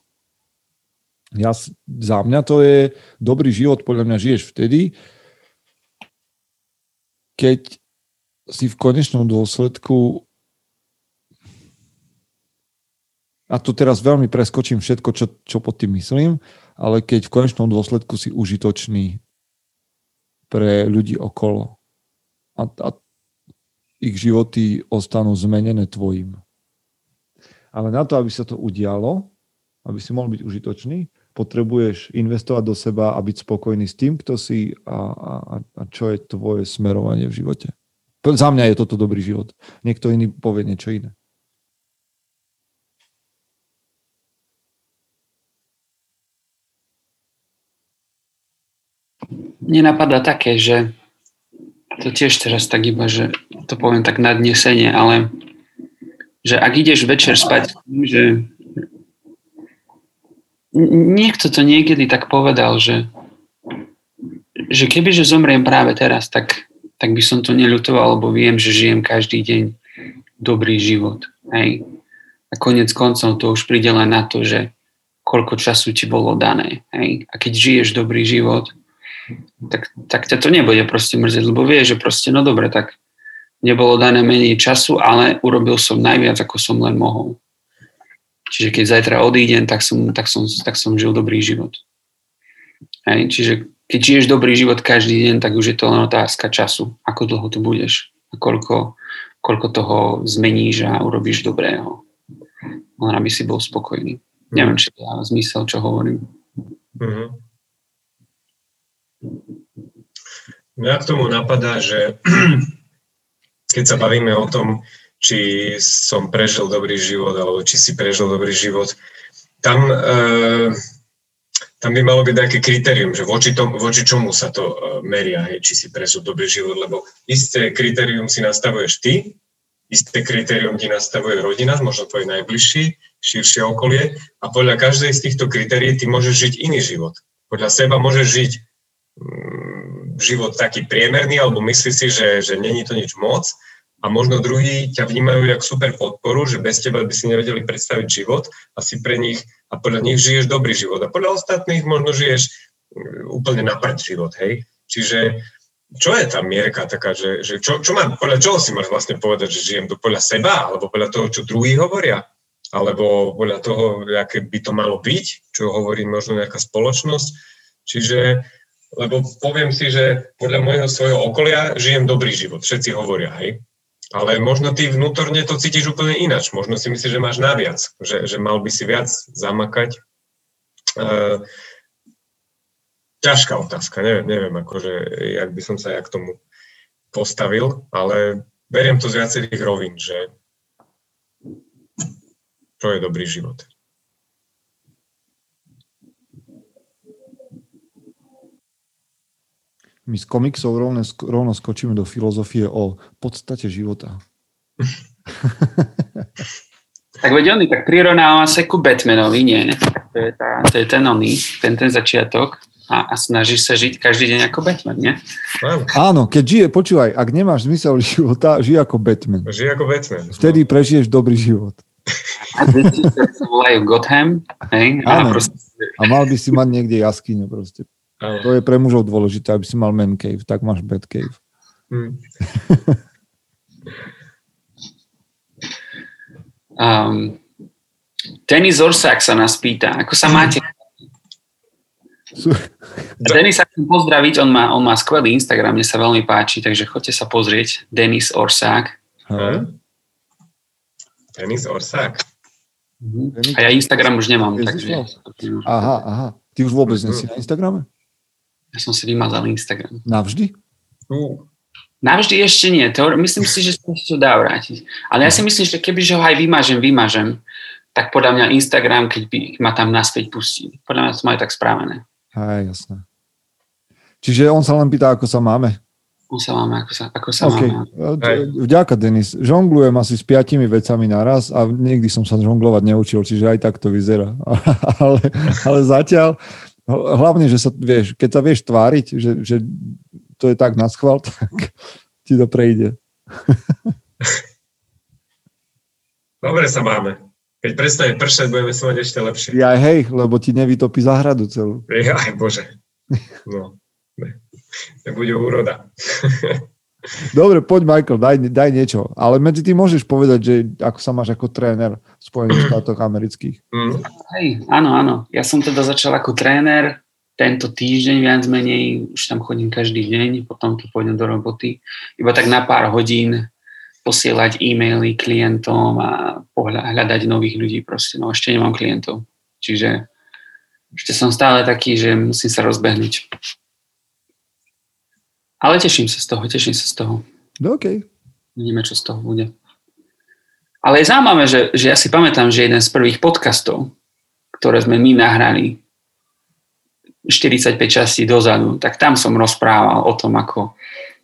ja, za mňa to je dobrý život, podľa mňa žiješ vtedy, keď si v konečnom dôsledku a tu teraz veľmi preskočím všetko, čo, čo pod tým myslím, ale keď v konečnom dôsledku si užitočný pre ľudí okolo a, a ich životy ostanú zmenené tvojim. Ale na to, aby sa to udialo, aby si mohol byť užitočný, potrebuješ investovať do seba a byť spokojný s tým, kto si a, a, a čo je tvoje smerovanie v živote. Za mňa je toto dobrý život. Niekto iný povie niečo iné. Mne napadá také, že to tiež teraz tak iba, že to poviem tak nadnesenie, ale že ak ideš večer spať, že niekto to niekedy tak povedal, že, že kebyže zomriem práve teraz, tak, tak by som to neľutoval, lebo viem, že žijem každý deň dobrý život. Hej. A konec koncov to už príde len na to, že koľko času ti bolo dané. Hej. A keď žiješ dobrý život, tak, tak ťa to nebude proste mrzieť, lebo vie, že proste, no dobre, tak nebolo dané menej času, ale urobil som najviac, ako som len mohol. Čiže keď zajtra odídem, tak som, tak som, tak som žil dobrý život. Hej? Čiže keď žiješ dobrý život každý deň, tak už je to len otázka času. Ako dlho tu budeš a koľko, koľko toho zmeníš a urobíš dobrého. Len aby si bol spokojný. Neviem, či to má zmysel, čo hovorím. Mm-hmm. Mňa k tomu napadá, že keď sa bavíme o tom, či som prežil dobrý život, alebo či si prežil dobrý život, tam, e, tam by malo byť nejaké kritérium, že voči, tom, voči čomu sa to e, meria, hej, či si prežil dobrý život, lebo isté kritérium si nastavuješ ty, isté kritérium ti nastavuje rodina, možno tvoj najbližší, širšie okolie a podľa každej z týchto kritérií ty môžeš žiť iný život. Podľa seba môžeš žiť život taký priemerný, alebo myslíš si, že, že není to nič moc a možno druhí ťa vnímajú jak super podporu, že bez teba by si nevedeli predstaviť život a si pre nich a podľa nich žiješ dobrý život a podľa ostatných možno žiješ mm, úplne na život, hej. Čiže čo je tá mierka taká, že, že čo, čo mám, podľa čoho si máš vlastne povedať, že žijem to podľa seba, alebo podľa toho, čo druhí hovoria, alebo podľa toho, aké by to malo byť, čo hovorí možno nejaká spoločnosť. Čiže, lebo poviem si, že podľa môjho svojho okolia žijem dobrý život, všetci hovoria, hej. Ale možno ty vnútorne to cítiš úplne inač. Možno si myslíš, že máš naviac, že, že mal by si viac zamakať. Uh, ťažká otázka, neviem, neviem akože, jak by som sa ja k tomu postavil, ale beriem to z viacerých rovín, že čo je dobrý život. My z komiksov rovno, rovno skočíme do filozofie o podstate života. tak veď on tak prirovnáva sa ku Batmanovi, nie? To je, tá, to je ten oný, ten, ten začiatok a, a snažíš sa žiť každý deň ako Batman, nie? Áno, keď žije, počúvaj, ak nemáš zmysel života, žij ako Batman. Žij ako Batman. Vtedy prežiješ dobrý život. A deti sa volajú Gotham, hej? A, proste... a mal by si mať niekde jaskyňu proste. To je pre mužov dôležité, aby si mal man cave, tak máš bad cave. Hmm. um, Denis Orsak sa nás pýta, ako sa máte? Denis sa chcem pozdraviť, on má, on má skvelý Instagram, mne sa veľmi páči, takže choďte sa pozrieť. Denis Orsák. Denis Orsák. Mhm. A ja Instagram už nemám, takže... Aha, aha. Ty už vôbec mm-hmm. nesi na Instagrame? Ja som si vymazal Instagram. Navždy? Uh. Navždy ešte nie. Teori- myslím si, že sa to dá vrátiť. Ale ja si myslím, že keby ho aj vymažem, vymažem, tak podľa mňa Instagram, keď by ma tam naspäť pustí. Podľa mňa to majú tak správené. Aj, jasné. Čiže on sa len pýta, ako sa máme. On sa máme, ako sa, ako sa okay. máme. Vďaka, Denis. Žonglujem asi s piatimi vecami naraz a nikdy som sa žonglovať neučil, čiže aj tak to vyzerá. ale, ale zatiaľ hlavne, že sa vieš, keď sa vieš tváriť, že, že to je tak na schvál, tak ti to prejde. Dobre sa máme. Keď prestane pršať, budeme sa mať ešte lepšie. Ja hej, lebo ti nevytopí záhradu celú. Ja, aj bože. No, ne. Nebude úroda. Dobre, poď Michael, daj, daj niečo. Ale medzi tým môžeš povedať, že ako sa máš ako tréner v Spojených štátoch amerických. Mm. Hej, áno, áno. Ja som teda začal ako tréner tento týždeň viac menej, už tam chodím každý deň, potom tu pôjdem do roboty. Iba tak na pár hodín posielať e-maily klientom a hľadať nových ľudí proste. No ešte nemám klientov. Čiže ešte som stále taký, že musím sa rozbehnúť. Ale teším sa z toho, teším sa z toho. No, OK. Vidíme, čo z toho bude. Ale je zaujímavé, že, že ja si pamätám, že jeden z prvých podcastov, ktoré sme my nahrali 45 častí dozadu, tak tam som rozprával o tom, ako,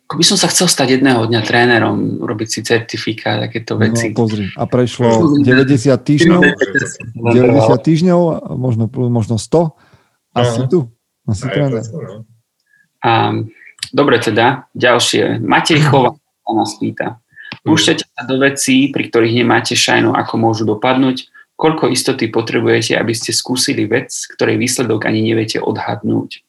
ako by som sa chcel stať jedného dňa trénerom, robiť si certifikát, takéto no, veci. No, pozri. A prešlo 90 týždňov, 90 týždňov, možno, možno 100 a si tu. A si tréner. No. A Dobre teda, ďalšie. Matej Chova sa nás pýta. Púšťate sa do vecí, pri ktorých nemáte šajnu, ako môžu dopadnúť? Koľko istoty potrebujete, aby ste skúsili vec, ktorej výsledok ani neviete odhadnúť?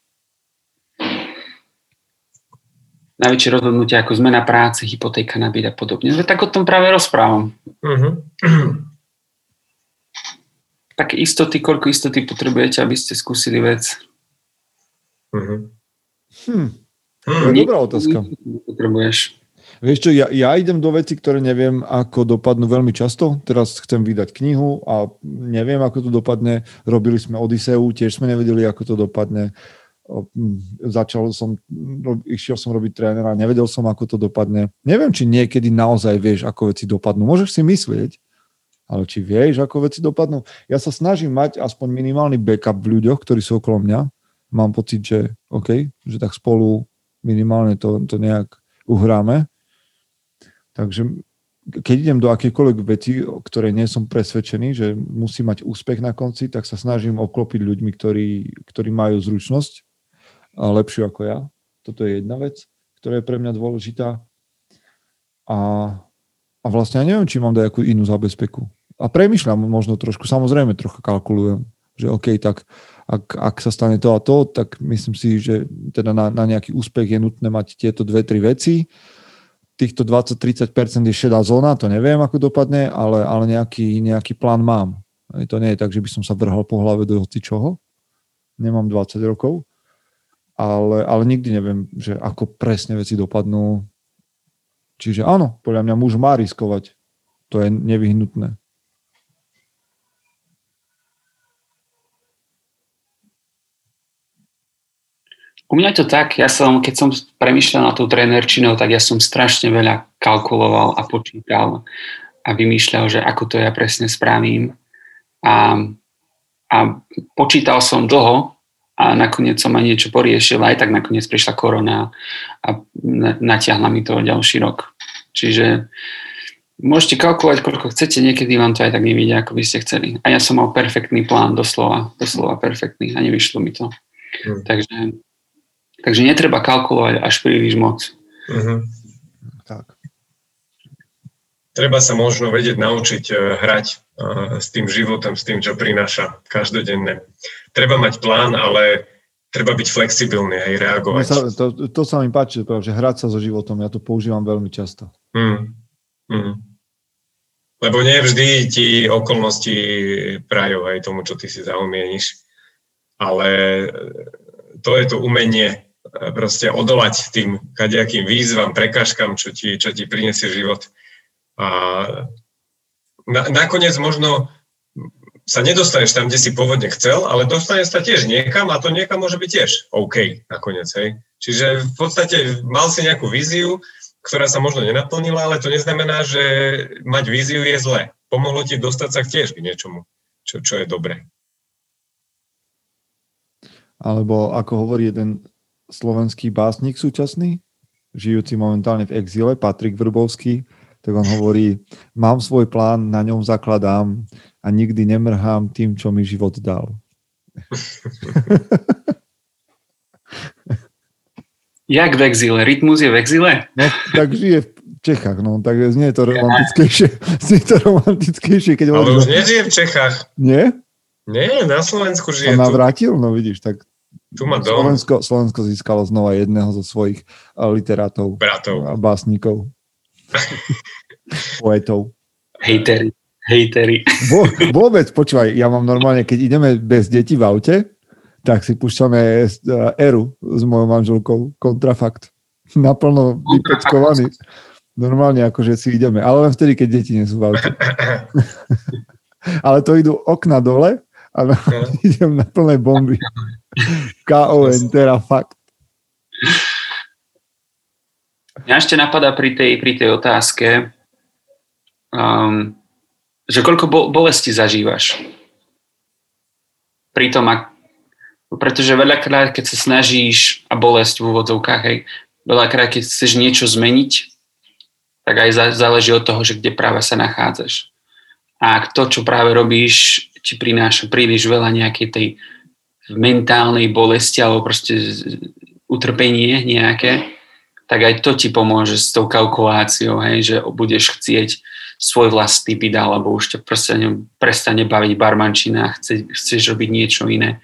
najväčšie rozhodnutia ako zmena práce, hypotéka na byt a podobne. No, tak o tom práve rozprávam. Uh-huh. Také istoty, koľko istoty potrebujete, aby ste skúsili vec? Uh-huh. Hm. To je dobrá otázka. Potrebuješ. Vieš čo, ja, ja idem do veci, ktoré neviem, ako dopadnú veľmi často. Teraz chcem vydať knihu a neviem, ako to dopadne. Robili sme Odiseu, tiež sme nevedeli, ako to dopadne. Začal som, išiel som robiť trénera, nevedel som, ako to dopadne. Neviem, či niekedy naozaj vieš, ako veci dopadnú. Môžeš si myslieť, ale či vieš, ako veci dopadnú. Ja sa snažím mať aspoň minimálny backup v ľuďoch, ktorí sú okolo mňa. Mám pocit, že OK, že tak spolu minimálne to, to nejak uhráme. Takže keď idem do akékoľvek veci, o ktoré nie som presvedčený, že musí mať úspech na konci, tak sa snažím oklopiť ľuďmi, ktorí, ktorí majú zručnosť a lepšiu ako ja. Toto je jedna vec, ktorá je pre mňa dôležitá. A, a vlastne ja neviem, či mám nejakú inú zabezpeku. A premyšľam možno trošku, samozrejme trochu kalkulujem, že OK, tak ak, ak sa stane to a to, tak myslím si, že teda na, na nejaký úspech je nutné mať tieto dve, tri veci týchto 20-30% je šedá zóna, to neviem, ako dopadne, ale, ale nejaký, nejaký plán mám. To nie je tak, že by som sa vrhal po hlave do hoci čoho. Nemám 20 rokov. Ale, ale nikdy neviem, že ako presne veci dopadnú. Čiže áno, podľa mňa muž má riskovať. To je nevyhnutné. U mňa to tak, ja som, keď som premyšľal na tú trénerčinou, tak ja som strašne veľa kalkuloval a počítal a vymýšľal, že ako to ja presne spravím. A, a počítal som dlho a nakoniec som aj niečo poriešil, aj tak nakoniec prišla korona a natiahla mi to ďalší rok. Čiže môžete kalkulovať, koľko chcete, niekedy vám to aj tak nevidia, ako by ste chceli. A ja som mal perfektný plán, doslova, doslova perfektný a nevyšlo mi to. Hmm. Takže Takže netreba kalkulovať až príliš moc. Uh-huh. Tak. Treba sa možno vedieť naučiť uh, hrať uh, s tým životom, s tým, čo prináša každodenné. Treba mať plán, ale treba byť flexibilný aj reagovať. Sa, to, to sa mi páči, že hrať sa so životom, ja to používam veľmi často. Mm. Mm. Lebo nie vždy ti okolnosti prajú aj tomu, čo ty si zaumieniš. Ale to je to umenie proste odolať tým kadejakým výzvam, prekažkám, čo ti, čo ti prinesie život. A na, nakoniec možno sa nedostaneš tam, kde si pôvodne chcel, ale dostaneš sa tiež niekam a to niekam môže byť tiež OK nakoniec. Hej. Čiže v podstate mal si nejakú víziu, ktorá sa možno nenaplnila, ale to neznamená, že mať víziu je zlé. Pomohlo ti dostať sa tiež k niečomu, čo, čo je dobré. Alebo ako hovorí jeden slovenský básnik súčasný, žijúci momentálne v exíle, Patrik Vrbovský, tak on hovorí, mám svoj plán, na ňom zakladám a nikdy nemrhám tým, čo mi život dal. Jak v exíle? Rytmus je v exíle? No, tak žije v Čechách, no, tak znie to romantickejšie. Znie to romantickejšie, keď Ale už nežije v Čechách. Nie? Nie, na Slovensku žije. Sa navrátil, no vidíš, tak tu má dom. Slovensko, Slovensko získalo znova jedného zo svojich eh, literátov Bratov. a básnikov. Poetov. Hejteri. Hejteri. Vo, vôbec, počúvaj, ja mám normálne, keď ideme bez detí v aute, tak si púšťame eh, Eru s mojou manželkou, kontrafakt. Naplno vypeckovaný. Normálne akože si ideme, ale len vtedy, keď deti nie sú v aute. ale to idú okna dole a no, idem na plné bomby. KON, teda fakt. Mňa ešte napadá pri tej, pri tej otázke, um, že koľko bo- bolesti zažívaš. Pri tom, ak, pretože veľakrát, keď sa snažíš, a bolesť v úvodzovkách, hej, veľakrát, keď chceš niečo zmeniť, tak aj záleží od toho, že kde práve sa nachádzaš. A ak to, čo práve robíš, ti prináša príliš veľa nejakej tej mentálnej bolesti alebo proste utrpenie nejaké, tak aj to ti pomôže s tou kalkuláciou, hej, že budeš chcieť svoj vlastný byt, alebo už ťa prestane, prestane baviť barmančina a chce, chceš robiť niečo iné.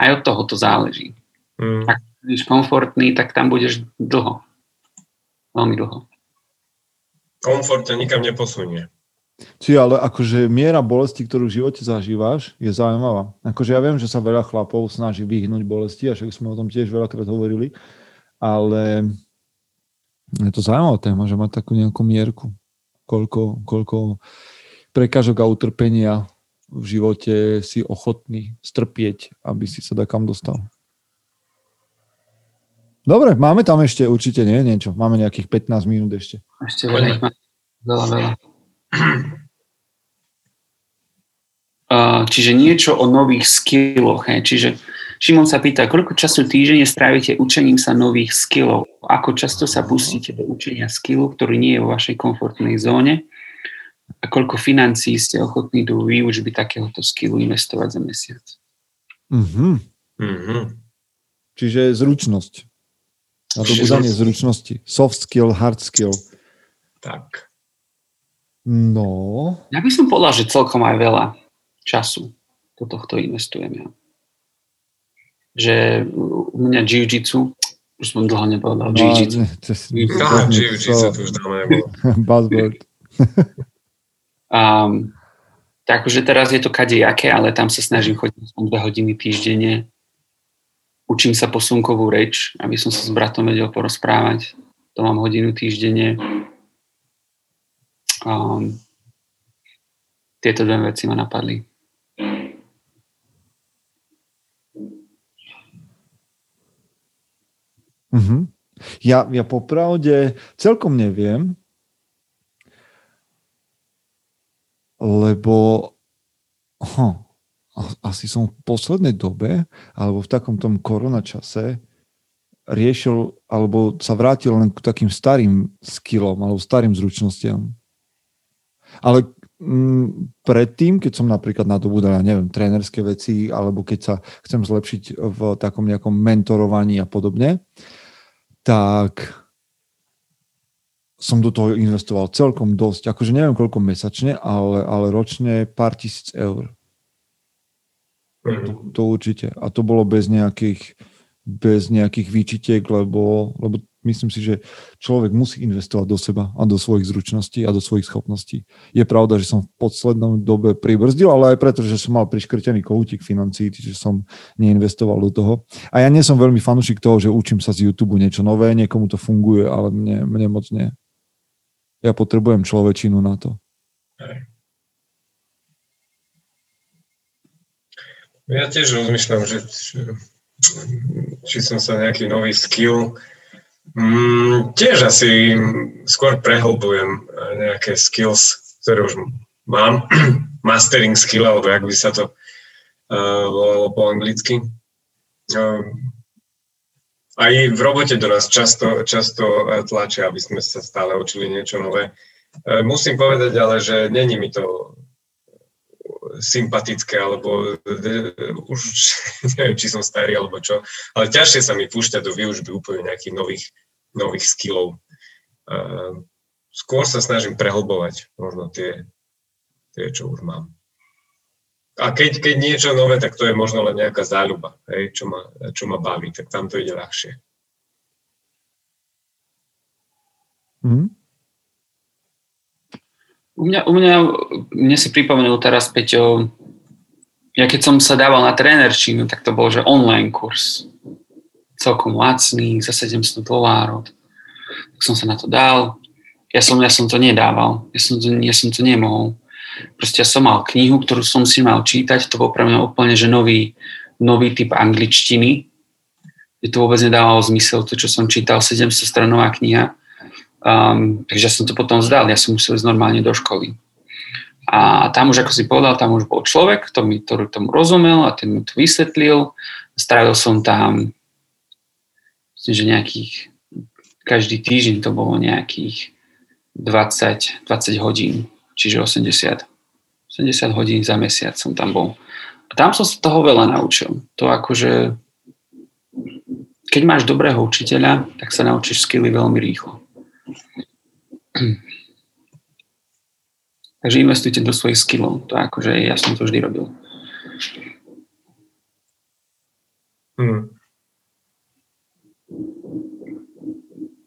Aj od toho to záleží. Mm. Ak budeš komfortný, tak tam budeš dlho. Veľmi dlho. Komfort ťa nikam neposunie. Či ale akože miera bolesti, ktorú v živote zažívaš, je zaujímavá. Akože ja viem, že sa veľa chlapov snaží vyhnúť bolesti, a však sme o tom tiež veľakrát hovorili, ale je to zaujímavá téma, že má takú nejakú mierku. Koľko, koľko prekážok a utrpenia v živote si ochotný strpieť, aby si sa kam dostal. Dobre, máme tam ešte určite nie niečo. Máme nejakých 15 minút ešte. Ešte veľa, veľa, veľa. Čiže niečo o nových skilloch. He. Čiže Šimon sa pýta, koľko času týždenne strávite učením sa nových skillov? Ako často sa pustíte do učenia skillu, ktorý nie je vo vašej komfortnej zóne? A koľko financí ste ochotní do výučby takéhoto skillu investovať za mesiac? Mm-hmm. Mm-hmm. Čiže zručnosť. Na to budanie zručnosti. Soft skill, hard skill. Tak. No. Ja by som povedal, že celkom aj veľa času do tohto investujem ja. Že u mňa jiu-jitsu, už som dlho nepovedal, jiu-jitsu. No, jiu-jitsu to už dáme Buzzword. um, tak že teraz je to kadejaké, ale tam sa snažím chodiť 2 hodiny týždenne učím sa posunkovú reč, aby som sa s bratom vedel porozprávať. To mám hodinu týždenne. Um, tieto dve veci ma napadli. Uh-huh. Ja, ja popravde celkom neviem, lebo huh, asi som v poslednej dobe, alebo v takom tom koronačase, riešil, alebo sa vrátil len k takým starým skillom, alebo starým zručnostiam. Ale m, mm, predtým, keď som napríklad nadobudal, ja neviem, trénerské veci, alebo keď sa chcem zlepšiť v takom nejakom mentorovaní a podobne, tak som do toho investoval celkom dosť. Akože neviem koľko mesačne, ale, ale ročne pár tisíc eur. To, to určite. A to bolo bez nejakých, bez nejakých výčitiek, lebo, lebo myslím si, že človek musí investovať do seba a do svojich zručností a do svojich schopností. Je pravda, že som v poslednom dobe pribrzdil, ale aj preto, že som mal priškrtený koutík financií, čiže som neinvestoval do toho. A ja nie som veľmi fanúšik toho, že učím sa z YouTube niečo nové, niekomu to funguje, ale mne, mne moc nie. Ja potrebujem človečinu na to. Ja tiež rozmýšľam, že či som sa nejaký nový skill. Mm, tiež asi skôr prehlbujem nejaké skills, ktoré už mám. Mastering skill, alebo jak by sa to uh, volalo po anglicky. Uh, aj v robote do nás často, často tlačia, aby sme sa stále učili niečo nové. Uh, musím povedať ale, že není mi to sympatické, alebo už neviem, či som starý, alebo čo, ale ťažšie sa mi púšťať do výužby úplne nejakých nových, nových skillov. Skôr sa snažím prehlbovať možno tie, tie čo už mám. A keď, keď niečo nové, tak to je možno len nejaká záľuba, hej, čo, ma, čo ma baví, tak tam to ide ľahšie. Mm. U mňa, u mňa, mne si pripomenul teraz, Peťo, ja keď som sa dával na trénerčinu, tak to bol, že online kurz. Celkom lacný, za 700 dolárov. Tak som sa na to dal. Ja som, ja som to nedával. Ja som to, ja som to nemohol. Proste ja som mal knihu, ktorú som si mal čítať. To bol pre mňa úplne, že nový, nový typ angličtiny. Je to vôbec nedávalo zmysel, to, čo som čítal, 700 stranová kniha Um, takže som to potom vzdal, ja som musel ísť normálne do školy. A tam už, ako si povedal, tam už bol človek, ktorý, ktorý tomu rozumel a ten mi to vysvetlil. Strávil som tam, myslím, že nejakých, každý týždeň to bolo nejakých 20, 20 hodín, čiže 80, 80 hodín za mesiac som tam bol. A tam som sa toho veľa naučil. To akože, keď máš dobrého učiteľa, tak sa naučíš skily veľmi rýchlo. Takže investujte do svojich skillov. To akože ja som to vždy robil. Hmm.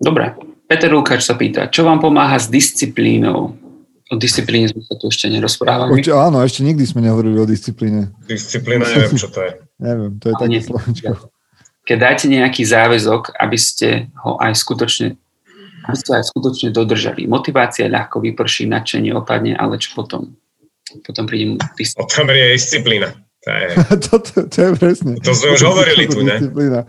Dobre. Peter, Lukáč sa pýta, čo vám pomáha s disciplínou? O disciplíne sme sa tu ešte nerozprávali. Určite, áno, ešte nikdy sme nehovorili o disciplíne. Disciplína, neviem, čo to je. neviem, to je také slovenčko. Keď dáte nejaký záväzok, aby ste ho aj skutočne aby ste aj skutočne dodržali. Motivácia ľahko vyprší, nadšenie opadne, ale čo potom? Potom príde disciplína. Potom je disciplína. To je, to, to, to je presne. To sme už hovorili tu, ne? Disciplína.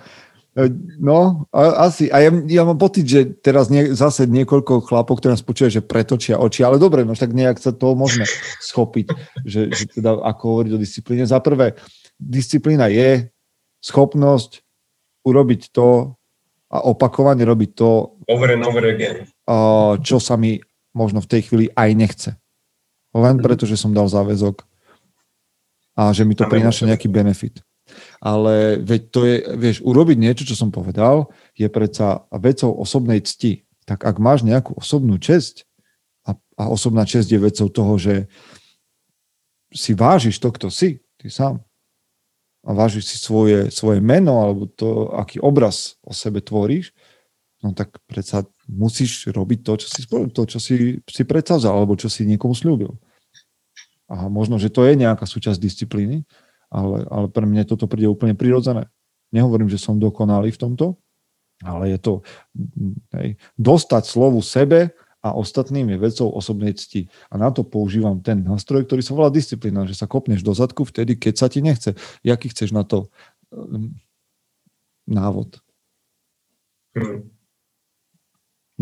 E, no, asi. A ja, ja mám pocit, že teraz nie, zase niekoľko chlapov, ktoré nás počuje, že pretočia oči, ale dobre, no tak nejak sa toho môžeme schopiť, že, že teda ako hovoriť o disciplíne. Za prvé, disciplína je schopnosť urobiť to a opakovane robiť to, over and over again. čo sa mi možno v tej chvíli aj nechce. Len mhm. preto, že som dal záväzok a že mi to prináša nejaký benefit. Ale veď to je, vieš, urobiť niečo, čo som povedal, je predsa vecou osobnej cti. Tak ak máš nejakú osobnú česť a, a osobná česť je vecou toho, že si vážiš to, kto si, ty sám. A vážiš si svoje, svoje meno alebo to, aký obraz o sebe tvoríš, no tak predsa musíš robiť to, čo si, to, čo si, si predsavzal alebo čo si niekomu slúbil. A možno, že to je nejaká súčasť disciplíny, ale, ale pre mňa toto príde úplne prirodzené. Nehovorím, že som dokonalý v tomto, ale je to hej, dostať slovu sebe a ostatným je vecou osobnej cti. A na to používam ten nástroj, ktorý sa volá disciplína, že sa kopneš do zadku vtedy, keď sa ti nechce. Jaký chceš na to um, návod? Hmm.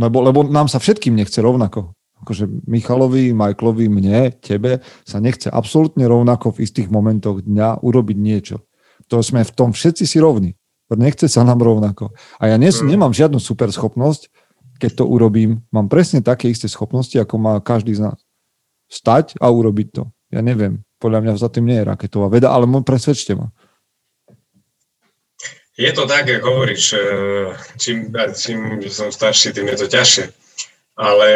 Lebo, lebo nám sa všetkým nechce rovnako akože Michalovi, Michaelovi, mne, tebe sa nechce absolútne rovnako v istých momentoch dňa urobiť niečo. To sme v tom všetci si rovní. Nechce sa nám rovnako. A ja nie, mm. nemám žiadnu super schopnosť, keď to urobím. Mám presne také isté schopnosti, ako má každý z nás. Stať a urobiť to. Ja neviem. Podľa mňa za tým nie je raketová veda, ale presvedčte ma. Je to tak, ako hovoríš. Čím, čím som starší, tým je to ťažšie ale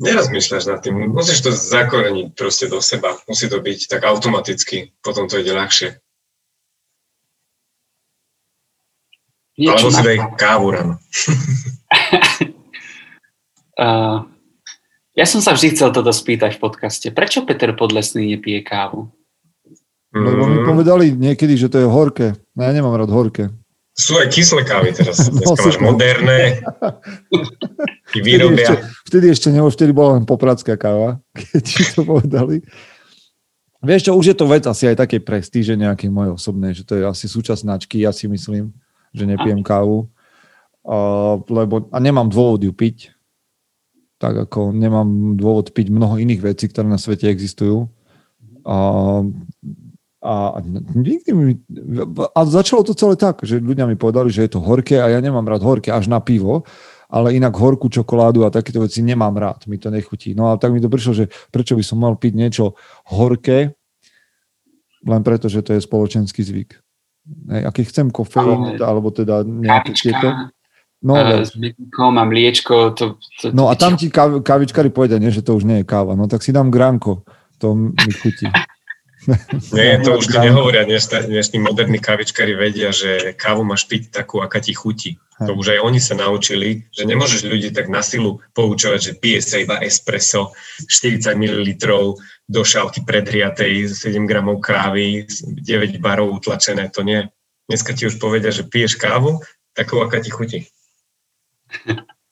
nerozmýšľaš nad tým. Musíš to zakoreniť proste do seba. Musí to byť tak automaticky. Potom to ide ľahšie. Niečo Alebo si daj kávu ráno. uh, ja som sa vždy chcel toto spýtať v podcaste. Prečo Peter Podlesný nepije kávu? Lebo mi povedali niekedy, že to je horké. No ja nemám rád horké. Sú aj kyslé kávy teraz. Dneska no, máš moderné. Vtedy ešte, vtedy ešte vtedy bola len popradská káva, keď ti to povedali. Vieš čo, už je to vec asi aj takej prestíže nejaké moje osobné, že to je asi súčasť značky, ja si myslím, že nepijem kávu. Uh, lebo, a nemám dôvod ju piť. Tak ako nemám dôvod piť mnoho iných vecí, ktoré na svete existujú. Uh, a, nikdy mi, a začalo to celé tak, že ľudia mi povedali, že je to horké a ja nemám rád horké až na pivo, ale inak horkú čokoládu a takéto veci nemám rád, mi to nechutí. No a tak mi to prišlo, že prečo by som mal piť niečo horké, len preto, že to je spoločenský zvyk. Hej, a keď chcem kofeín, alebo teda nejaké tieto... No, uh, s mliekom a mliečko. To, to, to no a tam ti kavičkári povedia, nie, že to už nie je káva. No tak si dám gránko, to mi chutí. Nie, to už tu nehovoria, dnešní moderní kavičkári vedia, že kávu máš piť takú, aká ti chutí. To už aj oni sa naučili, že nemôžeš ľudí tak na silu poučovať, že pije sa iba espresso, 40 ml do šálky predriatej, 7 gramov kávy, 9 barov utlačené, to nie. Dneska ti už povedia, že piješ kávu, takú, aká ti chutí.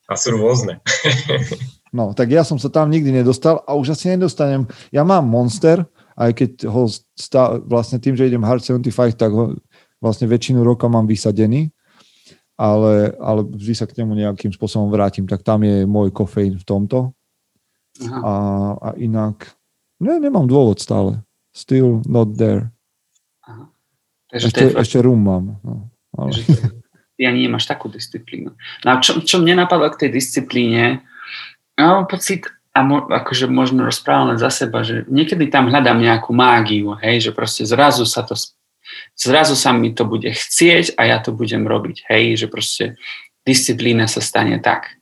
A sú rôzne. No, tak ja som sa tam nikdy nedostal a už asi nedostanem. Ja mám Monster, aj keď ho stá, vlastne tým, že idem Hard 75, tak ho vlastne väčšinu roka mám vysadený, ale, ale vždy sa k nemu nejakým spôsobom vrátim, tak tam je môj kofeín v tomto. A, a inak, ne, nemám dôvod stále. Still not there. Aha. Takže ešte, ešte rum mám. No, ale... ty ani nemáš takú disciplínu. No a čo, čo mne napadlo k tej disciplíne, ja mám pocit, a mo, akože možno rozprávam len za seba, že niekedy tam hľadám nejakú mágiu, hej, že proste zrazu sa to, zrazu sa mi to bude chcieť a ja to budem robiť, hej, že proste disciplína sa stane tak,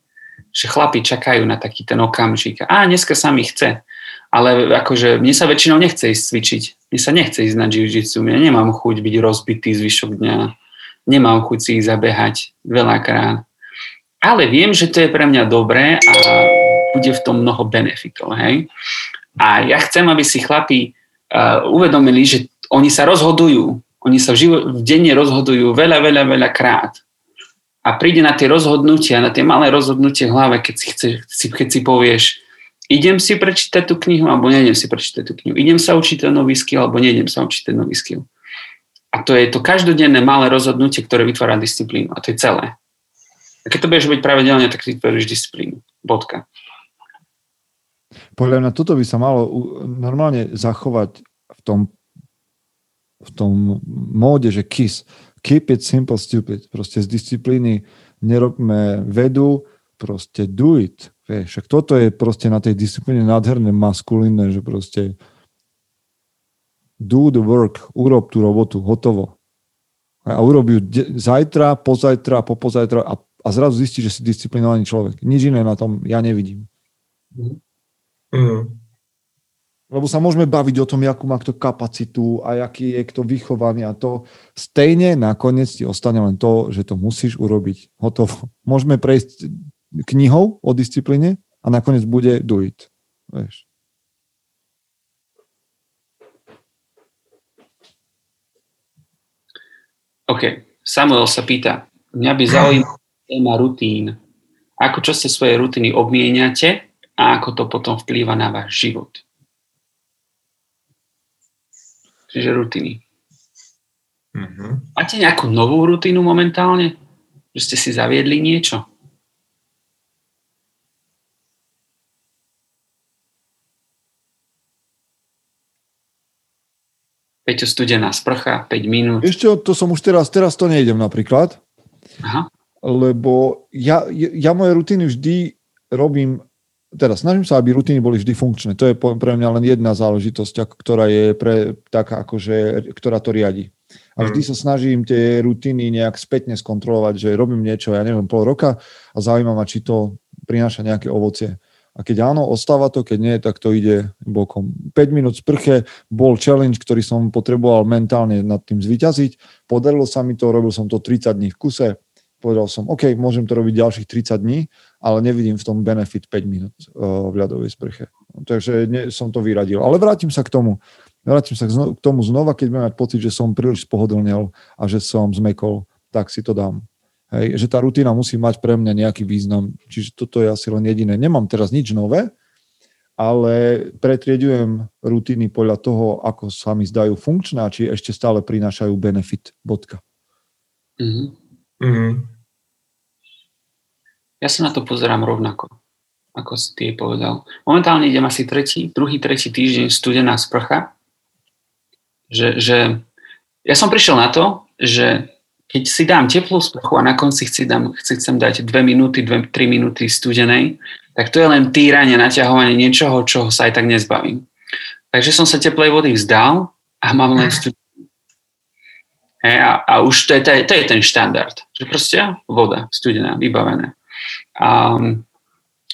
že chlapi čakajú na taký ten okamžik. A dneska sa mi chce, ale akože mne sa väčšinou nechce ísť cvičiť. Mne sa nechce ísť na jiu ja nemám chuť byť rozbitý zvyšok dňa, nemám chuť si ísť zabehať veľakrát. Ale viem, že to je pre mňa dobré a bude v tom mnoho benefitov. Hej? A ja chcem, aby si chlapi uh, uvedomili, že oni sa rozhodujú, oni sa v, živo- v denne rozhodujú veľa, veľa, veľa krát. A príde na tie rozhodnutia, na tie malé rozhodnutie v hlave, keď si, chce, keď si povieš, idem si prečítať tú knihu, alebo nejdem si prečítať tú knihu. Idem sa učiť ten nový skill, alebo nejdem sa učiť ten nový skill. A to je to každodenné malé rozhodnutie, ktoré vytvára disciplínu. A to je celé. A keď to budeš robiť pravidelne, tak ty disciplínu. Bodka. Podľa mňa toto by sa malo normálne zachovať v tom, v tom móde, že KISS. Keep it simple, stupid. Proste z disciplíny nerobme vedu, proste do it. Vieš, však toto je proste na tej disciplíne nádherné maskulínne, že proste do the work, urob tú robotu, hotovo. A urob ju de- zajtra, pozajtra, popozajtra a, a zrazu zistí, že si disciplinovaný človek. Nič iné na tom ja nevidím. Mm. Lebo sa môžeme baviť o tom, akú má kto kapacitu a aký je kto vychovaný a to stejne nakoniec ti ostane len to, že to musíš urobiť. Hotovo. Môžeme prejsť knihou o disciplíne a nakoniec bude do it. Vieš. OK. Samuel sa pýta, mňa by zaujímala téma rutín. Ako často svoje rutiny obmieniate a ako to potom vplýva na váš život? Čiže rutiny. Mm-hmm. Máte nejakú novú rutinu momentálne? Že ste si zaviedli niečo? Peťo studená sprcha, 5 minút. Ešte to som už teraz, teraz to nejdem napríklad, Aha. lebo ja, ja moje rutiny vždy robím, teda snažím sa, aby rutiny boli vždy funkčné. To je pre mňa len jedna záležitosť, ktorá je pre, taká akože, ktorá to riadi. A vždy sa snažím tie rutiny nejak spätne skontrolovať, že robím niečo, ja neviem, pol roka a zaujíma ma, či to prináša nejaké ovocie. A keď áno, ostáva to, keď nie, tak to ide bokom. 5 minút sprche bol challenge, ktorý som potreboval mentálne nad tým zvyťaziť. Podarilo sa mi to, robil som to 30 dní v kuse. Povedal som, OK, môžem to robiť ďalších 30 dní, ale nevidím v tom benefit 5 minút uh, v ľadovej sprche. Takže ne, som to vyradil. Ale vrátim sa k tomu. Vrátim sa k tomu znova, keď budem mať pocit, že som príliš spohodlnel a že som zmekol, tak si to dám. Hej, že tá rutina musí mať pre mňa nejaký význam. Čiže toto je asi len jediné. Nemám teraz nič nové, ale pretriedujem rutiny podľa toho, ako sa mi zdajú funkčné a či ešte stále prinášajú benefit. Bodka. Mm-hmm. Mm-hmm. Ja sa na to pozerám rovnako, ako si ty povedal. Momentálne idem asi tretí, druhý, tretí týždeň studená sprcha. Že, že ja som prišiel na to, že keď si dám teplú sprchu a na konci chci dám, chci, chcem dať 2 minúty, 2-3 minúty studenej, tak to je len týranie, naťahovanie niečoho, čoho sa aj tak nezbavím. Takže som sa teplej vody vzdal a mám len studenú. Hey, a, a už to je, to, je, to je ten štandard, že proste voda, studená, vybavená. A,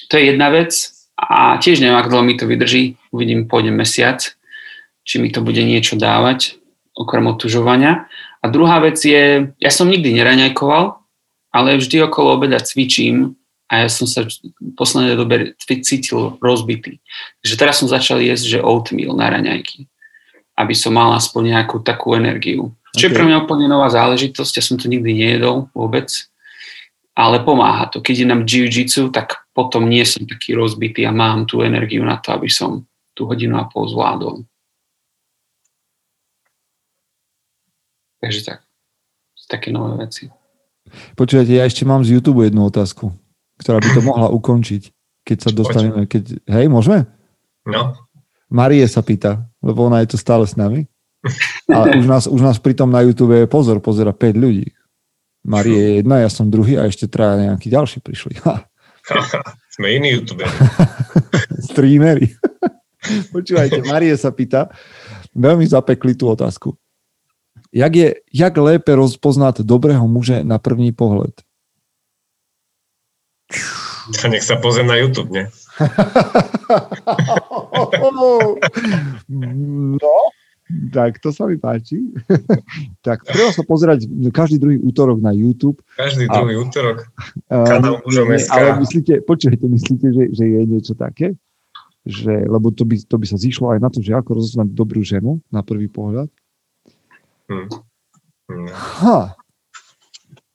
to je jedna vec a tiež neviem, ako dlho mi to vydrží. Uvidím, pôjdem mesiac, či mi to bude niečo dávať, okrem otužovania. A druhá vec je, ja som nikdy neraňajkoval, ale vždy okolo obeda cvičím a ja som sa v poslednej dobe cítil rozbitý. Takže teraz som začal jesť, že oatmeal na raňajky, aby som mal aspoň nejakú takú energiu. Čo okay. je pre mňa úplne nová záležitosť, ja som to nikdy nejedol vôbec, ale pomáha to. Keď idem jiu-jitsu, tak potom nie som taký rozbitý a mám tú energiu na to, aby som tú hodinu a pol zvládol. Takže tak. Také nové veci. Počujete, ja ešte mám z YouTube jednu otázku, ktorá by to mohla ukončiť, keď sa dostaneme. Keď... Hej, môžeme? No. Marie sa pýta, lebo ona je tu stále s nami. A už nás, už nás pritom na YouTube pozor, pozera 5 ľudí. Marie je jedna, ja som druhý a ešte traja nejakí ďalší prišli. Sme iní YouTube. Streamery. Počúvajte, Marie sa pýta, veľmi zapekli tú otázku. Jak, je, jak lépe rozpoznať dobrého muže na první pohled? Nech sa pozriem na YouTube, ne? no, tak to sa mi páči. tak treba sa pozerať každý druhý útorok na YouTube. Každý druhý a, útorok. Kanál Ale myslíte, počujete, myslíte, že, že je niečo také? Že, lebo to by, to by sa zišlo aj na to, že ako rozoznať dobrú ženu na prvý pohľad. Hmm. Hmm. Ha,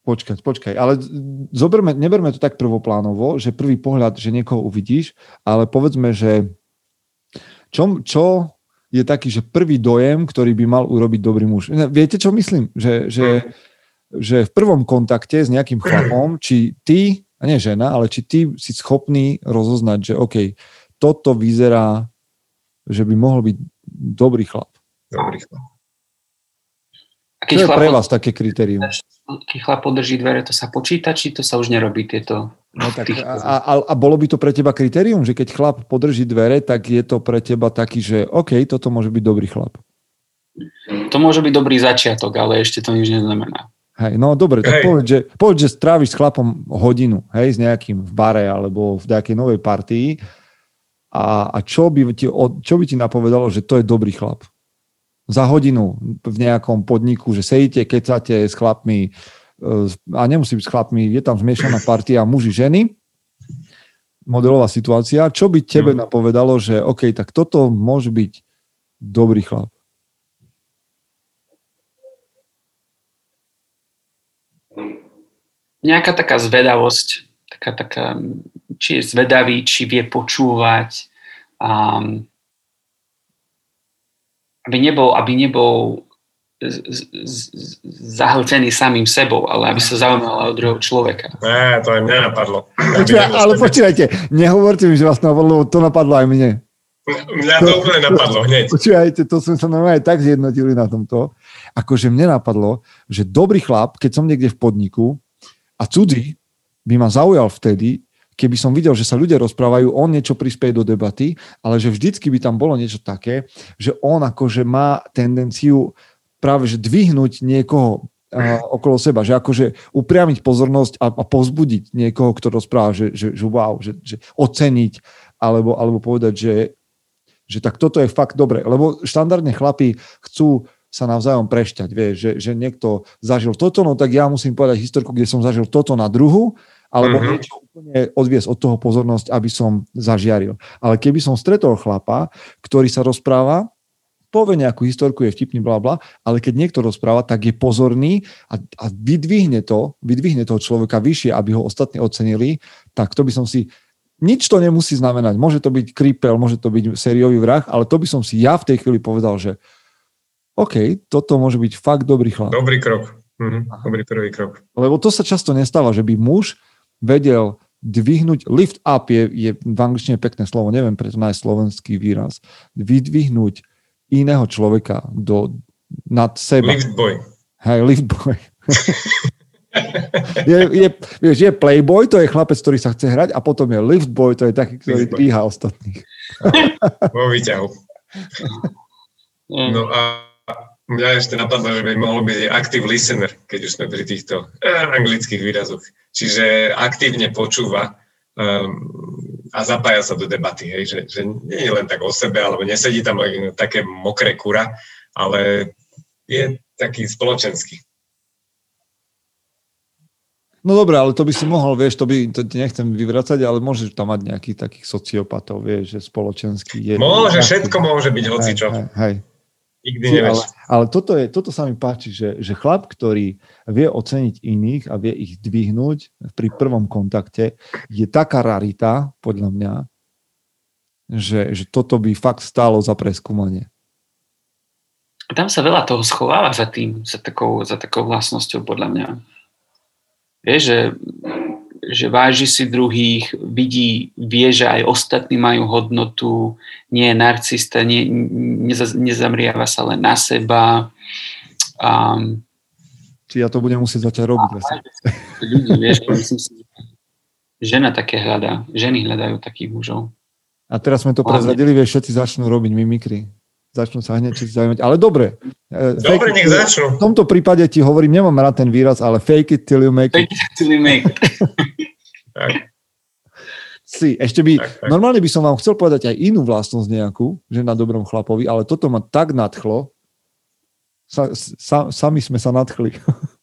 Počkať, počkaj, ale zoberme, neberme to tak prvoplánovo, že prvý pohľad, že niekoho uvidíš, ale povedzme, že čo, čo je taký, že prvý dojem, ktorý by mal urobiť dobrý muž. Viete, čo myslím? Že, že, že v prvom kontakte s nejakým chlapom, či ty, a nie žena, ale či ty si schopný rozoznať, že OK, toto vyzerá, že by mohol byť dobrý chlap. Dobrý chlap. Keď Čo je pre vás také kritérium? Keď chlap podrží dvere, to sa počíta, či to sa už nerobí tieto... No tak, a, a, a bolo by to pre teba kritérium, že keď chlap podrží dvere, tak je to pre teba taký, že OK, toto môže byť dobrý chlap. To môže byť dobrý začiatok, ale ešte to nič neznamená. Hej, no dobre, tak povedz, že, povedz, že stráviš s chlapom hodinu, hej, s nejakým v bare alebo v nejakej novej partii a, a čo, by ti, čo by ti napovedalo, že to je dobrý chlap? Za hodinu v nejakom podniku, že sedíte, kecate s chlapmi e, a nemusí byť s chlapmi, je tam zmiešaná partia muži, ženy, modelová situácia, čo by tebe mm. napovedalo, že OK, tak toto môže byť dobrý chlap? Nejaká taká zvedavosť, taká, taká, či je zvedavý, či vie počúvať, um, aby nebol, aby nebol zahltený samým sebou, ale aby sa zaujímal o druhého človeka. Ne, to aj mňa napadlo. Počúva, ale počúvajte, nehovorte mi, že vás napadlo, to napadlo aj mne. Mňa to úplne napadlo hneď. Počúvajte, to sme sa normálne tak zjednotili na tomto. Akože mne napadlo, že dobrý chlap, keď som niekde v podniku a cudzí by ma zaujal vtedy, keby som videl, že sa ľudia rozprávajú, on niečo prispieje do debaty, ale že vždycky by tam bolo niečo také, že on akože má tendenciu práve že dvihnúť niekoho uh, okolo seba, že akože upriamiť pozornosť a, a pozbudiť niekoho, kto rozpráva, že, že, že wow, že, že oceniť, alebo, alebo povedať, že, že tak toto je fakt dobre, lebo štandardne chlapí chcú sa navzájom prešťať, vieš, že, že niekto zažil toto, no tak ja musím povedať historku, kde som zažil toto na druhu alebo mm-hmm. niečo úplne odviesť od toho pozornosť, aby som zažiaril. Ale keby som stretol chlapa, ktorý sa rozpráva, povie nejakú historku, je vtipný, bla, bla, ale keď niekto rozpráva, tak je pozorný a, a vydvihne to, vydvihne toho človeka vyššie, aby ho ostatní ocenili, tak to by som si nič to nemusí znamenať. Môže to byť kripel, môže to byť sériový vrah, ale to by som si ja v tej chvíli povedal, že OK, toto môže byť fakt dobrý chlap. Dobrý krok. Mhm, dobrý prvý krok. Lebo to sa často nestáva, že by muž vedel dvihnúť, lift up je, je v angličtine pekné slovo, neviem preto nájsť slovenský výraz, vydvihnúť iného človeka do, nad seba. Lift boy. Hej, lift boy. je, je, vieš, je playboy, to je chlapec, ktorý sa chce hrať a potom je lift boy, to je taký, ktorý dvíha ostatných. Vo výťahu. No a Mňa ešte napadlo, že by mohol byť active listener, keď už sme pri týchto eh, anglických výrazoch. Čiže aktívne počúva um, a zapája sa do debaty. Hej, že, že nie je len tak o sebe, alebo nesedí tam také mokré kura, ale je taký spoločenský. No dobré, ale to by si mohol, vieš, to by, to nechcem vyvracať, ale môžeš tam mať nejakých takých sociopatov, vieš, že spoločenský je... Môže, všetko môže byť hocičo. Hej, hej. Nikdy nevieš. Ale, ale toto, je, toto sa mi páči, že, že chlap, ktorý vie oceniť iných a vie ich dvihnúť pri prvom kontakte, je taká rarita, podľa mňa, že, že toto by fakt stálo za preskúmanie. Tam sa veľa toho schováva za tým, za takou, za takou vlastnosťou, podľa mňa. Vieš, že že váži si druhých, vidí, vie, že aj ostatní majú hodnotu, nie je narcista, nie, neza, nezamriava sa len na seba. Um, Či ja to budem musieť začať robiť. Ľudí, vieš, myslím si, žena také hľadá, ženy hľadajú takých mužov. A teraz sme to prezradili, vieš, všetci začnú robiť mimikry začnú sa hneď zaujímať. Ale dobre. E, dobre, nech začnú. V tomto prípade ti hovorím, nemám rád ten výraz, ale fake it till you make it. Fake it till you make it. Si, ešte by, tak, tak. normálne by som vám chcel povedať aj inú vlastnosť nejakú, že na dobrom chlapovi, ale toto ma tak nadchlo, Sa, sa, sami sme sa nadchli.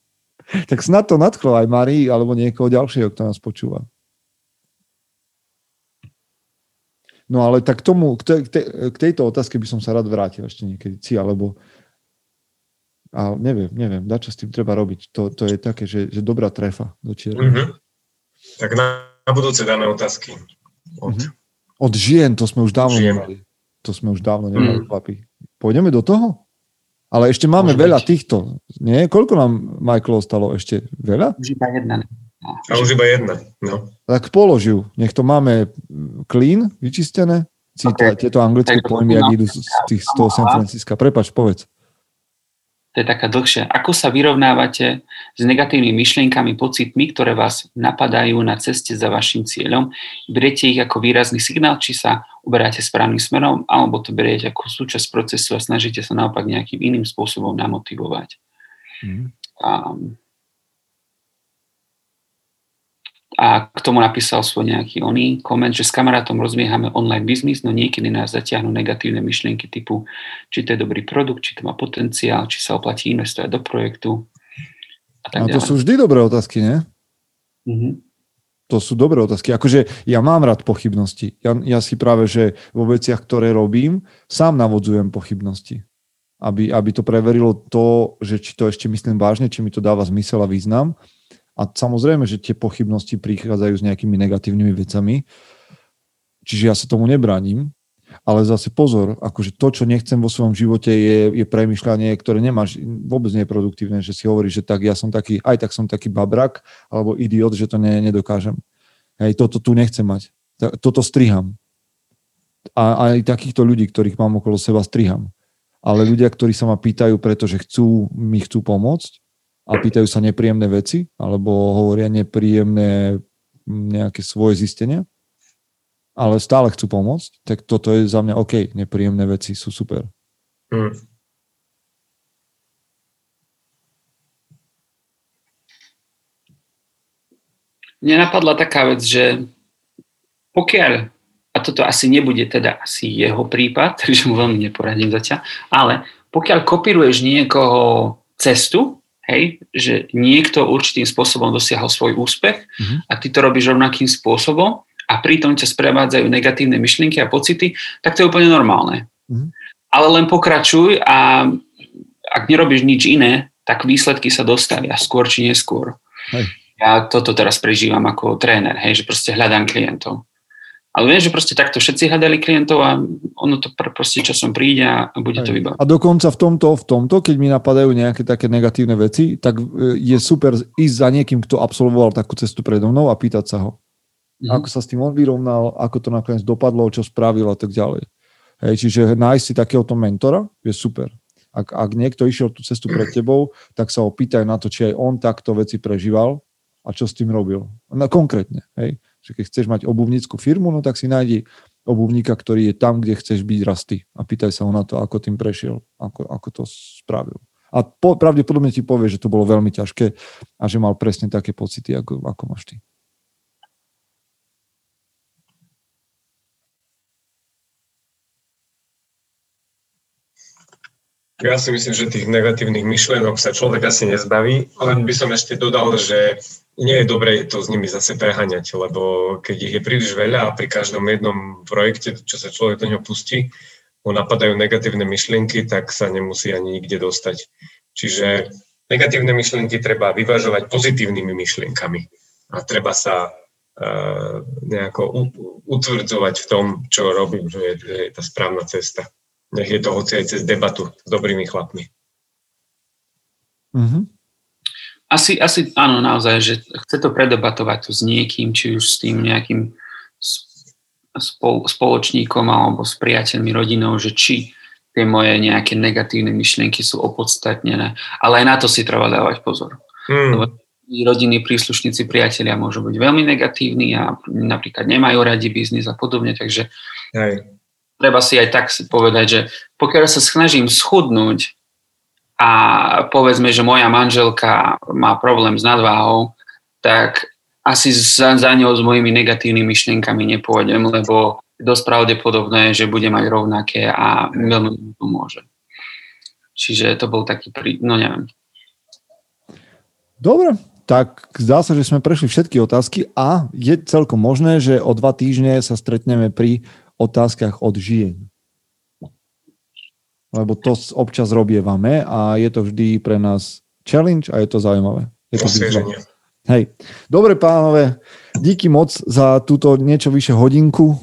tak snad to nadchlo aj Marii alebo niekoho ďalšieho, kto nás počúva. No ale tak tomu, k, te, k tejto otázke by som sa rád vrátil ešte niekedy, si, alebo a neviem, neviem, dá čo s tým treba robiť. To, to je také, že, že dobrá trefa do čierna. Mm-hmm. Tak na, na budúce dáme otázky. Od... Mm-hmm. Od žien, to sme už dávno žien. nemali. To sme už dávno nemali, mm. chlapi. Pôjdeme do toho? Ale ešte máme Môže veľa byť. týchto. Nie? Koľko nám, Michael, ostalo ešte? Veľa? Už iba jedna. A už iba jedna, no. Tak položiu. Nech to máme clean, vyčistené. Okay. Tieto anglické pojmy, ak idú z tých, z toho San Francisca. Prepač, povedz to je taká dlhšia. Ako sa vyrovnávate s negatívnymi myšlienkami, pocitmi, ktoré vás napadajú na ceste za vašim cieľom? Beriete ich ako výrazný signál, či sa uberáte správnym smerom, alebo to beriete ako súčasť procesu a snažíte sa naopak nejakým iným spôsobom namotivovať. Mm. Um, a k tomu napísal svoj nejaký oný koment, že s kamarátom rozbiehame online biznis, no niekedy nás zatiahnu negatívne myšlienky typu, či to je dobrý produkt, či to má potenciál, či sa oplatí investovať do projektu. A, tak a to ďalej. sú vždy dobré otázky, nie? Mm-hmm. To sú dobré otázky. Akože ja mám rád pochybnosti. Ja, ja si práve, že vo veciach, ktoré robím, sám navodzujem pochybnosti. Aby, aby to preverilo to, že či to ešte myslím vážne, či mi to dáva zmysel a význam a samozrejme, že tie pochybnosti prichádzajú s nejakými negatívnymi vecami, čiže ja sa tomu nebránim, ale zase pozor, akože to, čo nechcem vo svojom živote je, je premyšľanie, ktoré nemáš, vôbec nie je produktívne, že si hovoríš, že tak ja som taký, aj tak som taký babrak, alebo idiot, že to ne, nedokážem. Hej, toto tu nechcem mať. Toto striham. A aj takýchto ľudí, ktorých mám okolo seba, striham. Ale ľudia, ktorí sa ma pýtajú, pretože chcú, mi chcú pomôcť, a pýtajú sa nepríjemné veci alebo hovoria nepríjemné nejaké svoje zistenia, ale stále chcú pomôcť, tak toto je za mňa OK, nepríjemné veci sú super. Hmm. Mne napadla taká vec, že pokiaľ, a toto asi nebude teda asi jeho prípad, takže mu veľmi neporadím zatiaľ, ale pokiaľ kopíruješ niekoho cestu, hej, že niekto určitým spôsobom dosiahol svoj úspech uh-huh. a ty to robíš rovnakým spôsobom a pritom ťa sprevádzajú negatívne myšlienky a pocity, tak to je úplne normálne. Uh-huh. Ale len pokračuj a ak nerobíš nič iné, tak výsledky sa dostavia skôr či neskôr. Hej. Ja toto teraz prežívam ako tréner, hej, že proste hľadám klientov. Ale viem, že proste takto všetci hľadali klientov a ono to proste časom príde a bude to vybavené. A dokonca v tomto, v tomto, keď mi napadajú nejaké také negatívne veci, tak e, je super ísť za niekým, kto absolvoval takú cestu predo mnou a pýtať sa ho. Mm-hmm. Ako sa s tým on vyrovnal, ako to nakoniec dopadlo, čo spravil a tak ďalej. Hej, čiže nájsť si takéhoto mentora je super. Ak, ak niekto išiel tú cestu pred tebou, tak sa ho pýtaj na to, či aj on takto veci prežíval a čo s tým robil. No, konkrétne. Hej že keď chceš mať obuvnícku firmu, no tak si nájdi obuvníka, ktorý je tam, kde chceš byť rastý a pýtaj sa ho na to, ako tým prešiel, ako, ako to spravil. A po, pravdepodobne ti povie, že to bolo veľmi ťažké a že mal presne také pocity, ako, ako máš ty. Ja si myslím, že tých negatívnych myšlienok sa človek asi nezbaví, len by som ešte dodal, že nie je dobré to s nimi zase preháňať, lebo keď ich je príliš veľa a pri každom jednom projekte, čo sa človek do neho pustí, mu napadajú negatívne myšlienky, tak sa nemusí ani nikde dostať. Čiže negatívne myšlienky treba vyvažovať pozitívnymi myšlienkami a treba sa uh, nejako utvrdzovať v tom, čo robím, že je, že je tá správna cesta. Nech je to hoci aj cez debatu s dobrými chlapmi. Mm-hmm. Asi, asi áno, naozaj, že chce to predebatovať tu s niekým, či už s tým nejakým spol, spoločníkom alebo s priateľmi, rodinou, že či tie moje nejaké negatívne myšlienky sú opodstatnené. Ale aj na to si treba dávať pozor. Hmm. Lebo rodiny, príslušníci, priatelia môžu byť veľmi negatívni a napríklad nemajú radi biznis a podobne, takže Hej. treba si aj tak povedať, že pokiaľ sa snažím schudnúť a povedzme, že moja manželka má problém s nadváhou, tak asi za, za ňou s mojimi negatívnymi myšlienkami nepôjdem, lebo dosť pravdepodobné, že bude mať rovnaké a veľmi mi pomôže. čiže to bol taký, prí... no neviem. Dobre, tak zdá sa, že sme prešli všetky otázky a je celkom možné, že o dva týždne sa stretneme pri otázkach od žien. Lebo to občas robievame a je to vždy pre nás challenge a je to zaujímavé. Je to Hej. Dobre pánové, díky moc za túto niečo vyše hodinku.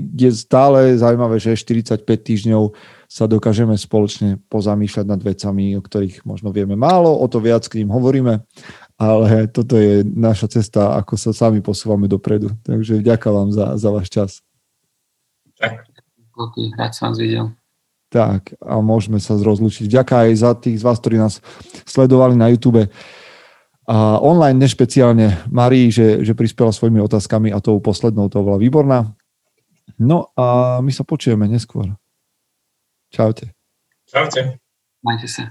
Je stále zaujímavé, že 45 týždňov sa dokážeme spoločne pozamýšľať nad vecami, o ktorých možno vieme málo, o to viac k ním hovoríme, ale toto je naša cesta, ako sa sami posúvame dopredu. Takže ďakujem vám za, za váš čas. Tak. Rád som vás videl. Tak, a môžeme sa rozlučiť. Ďakujem aj za tých z vás, ktorí nás sledovali na YouTube a online nešpeciálne Marii, že, že prispela svojimi otázkami a tou poslednou to bola výborná. No a my sa počujeme neskôr. Čaute. Čaute. Majte sa.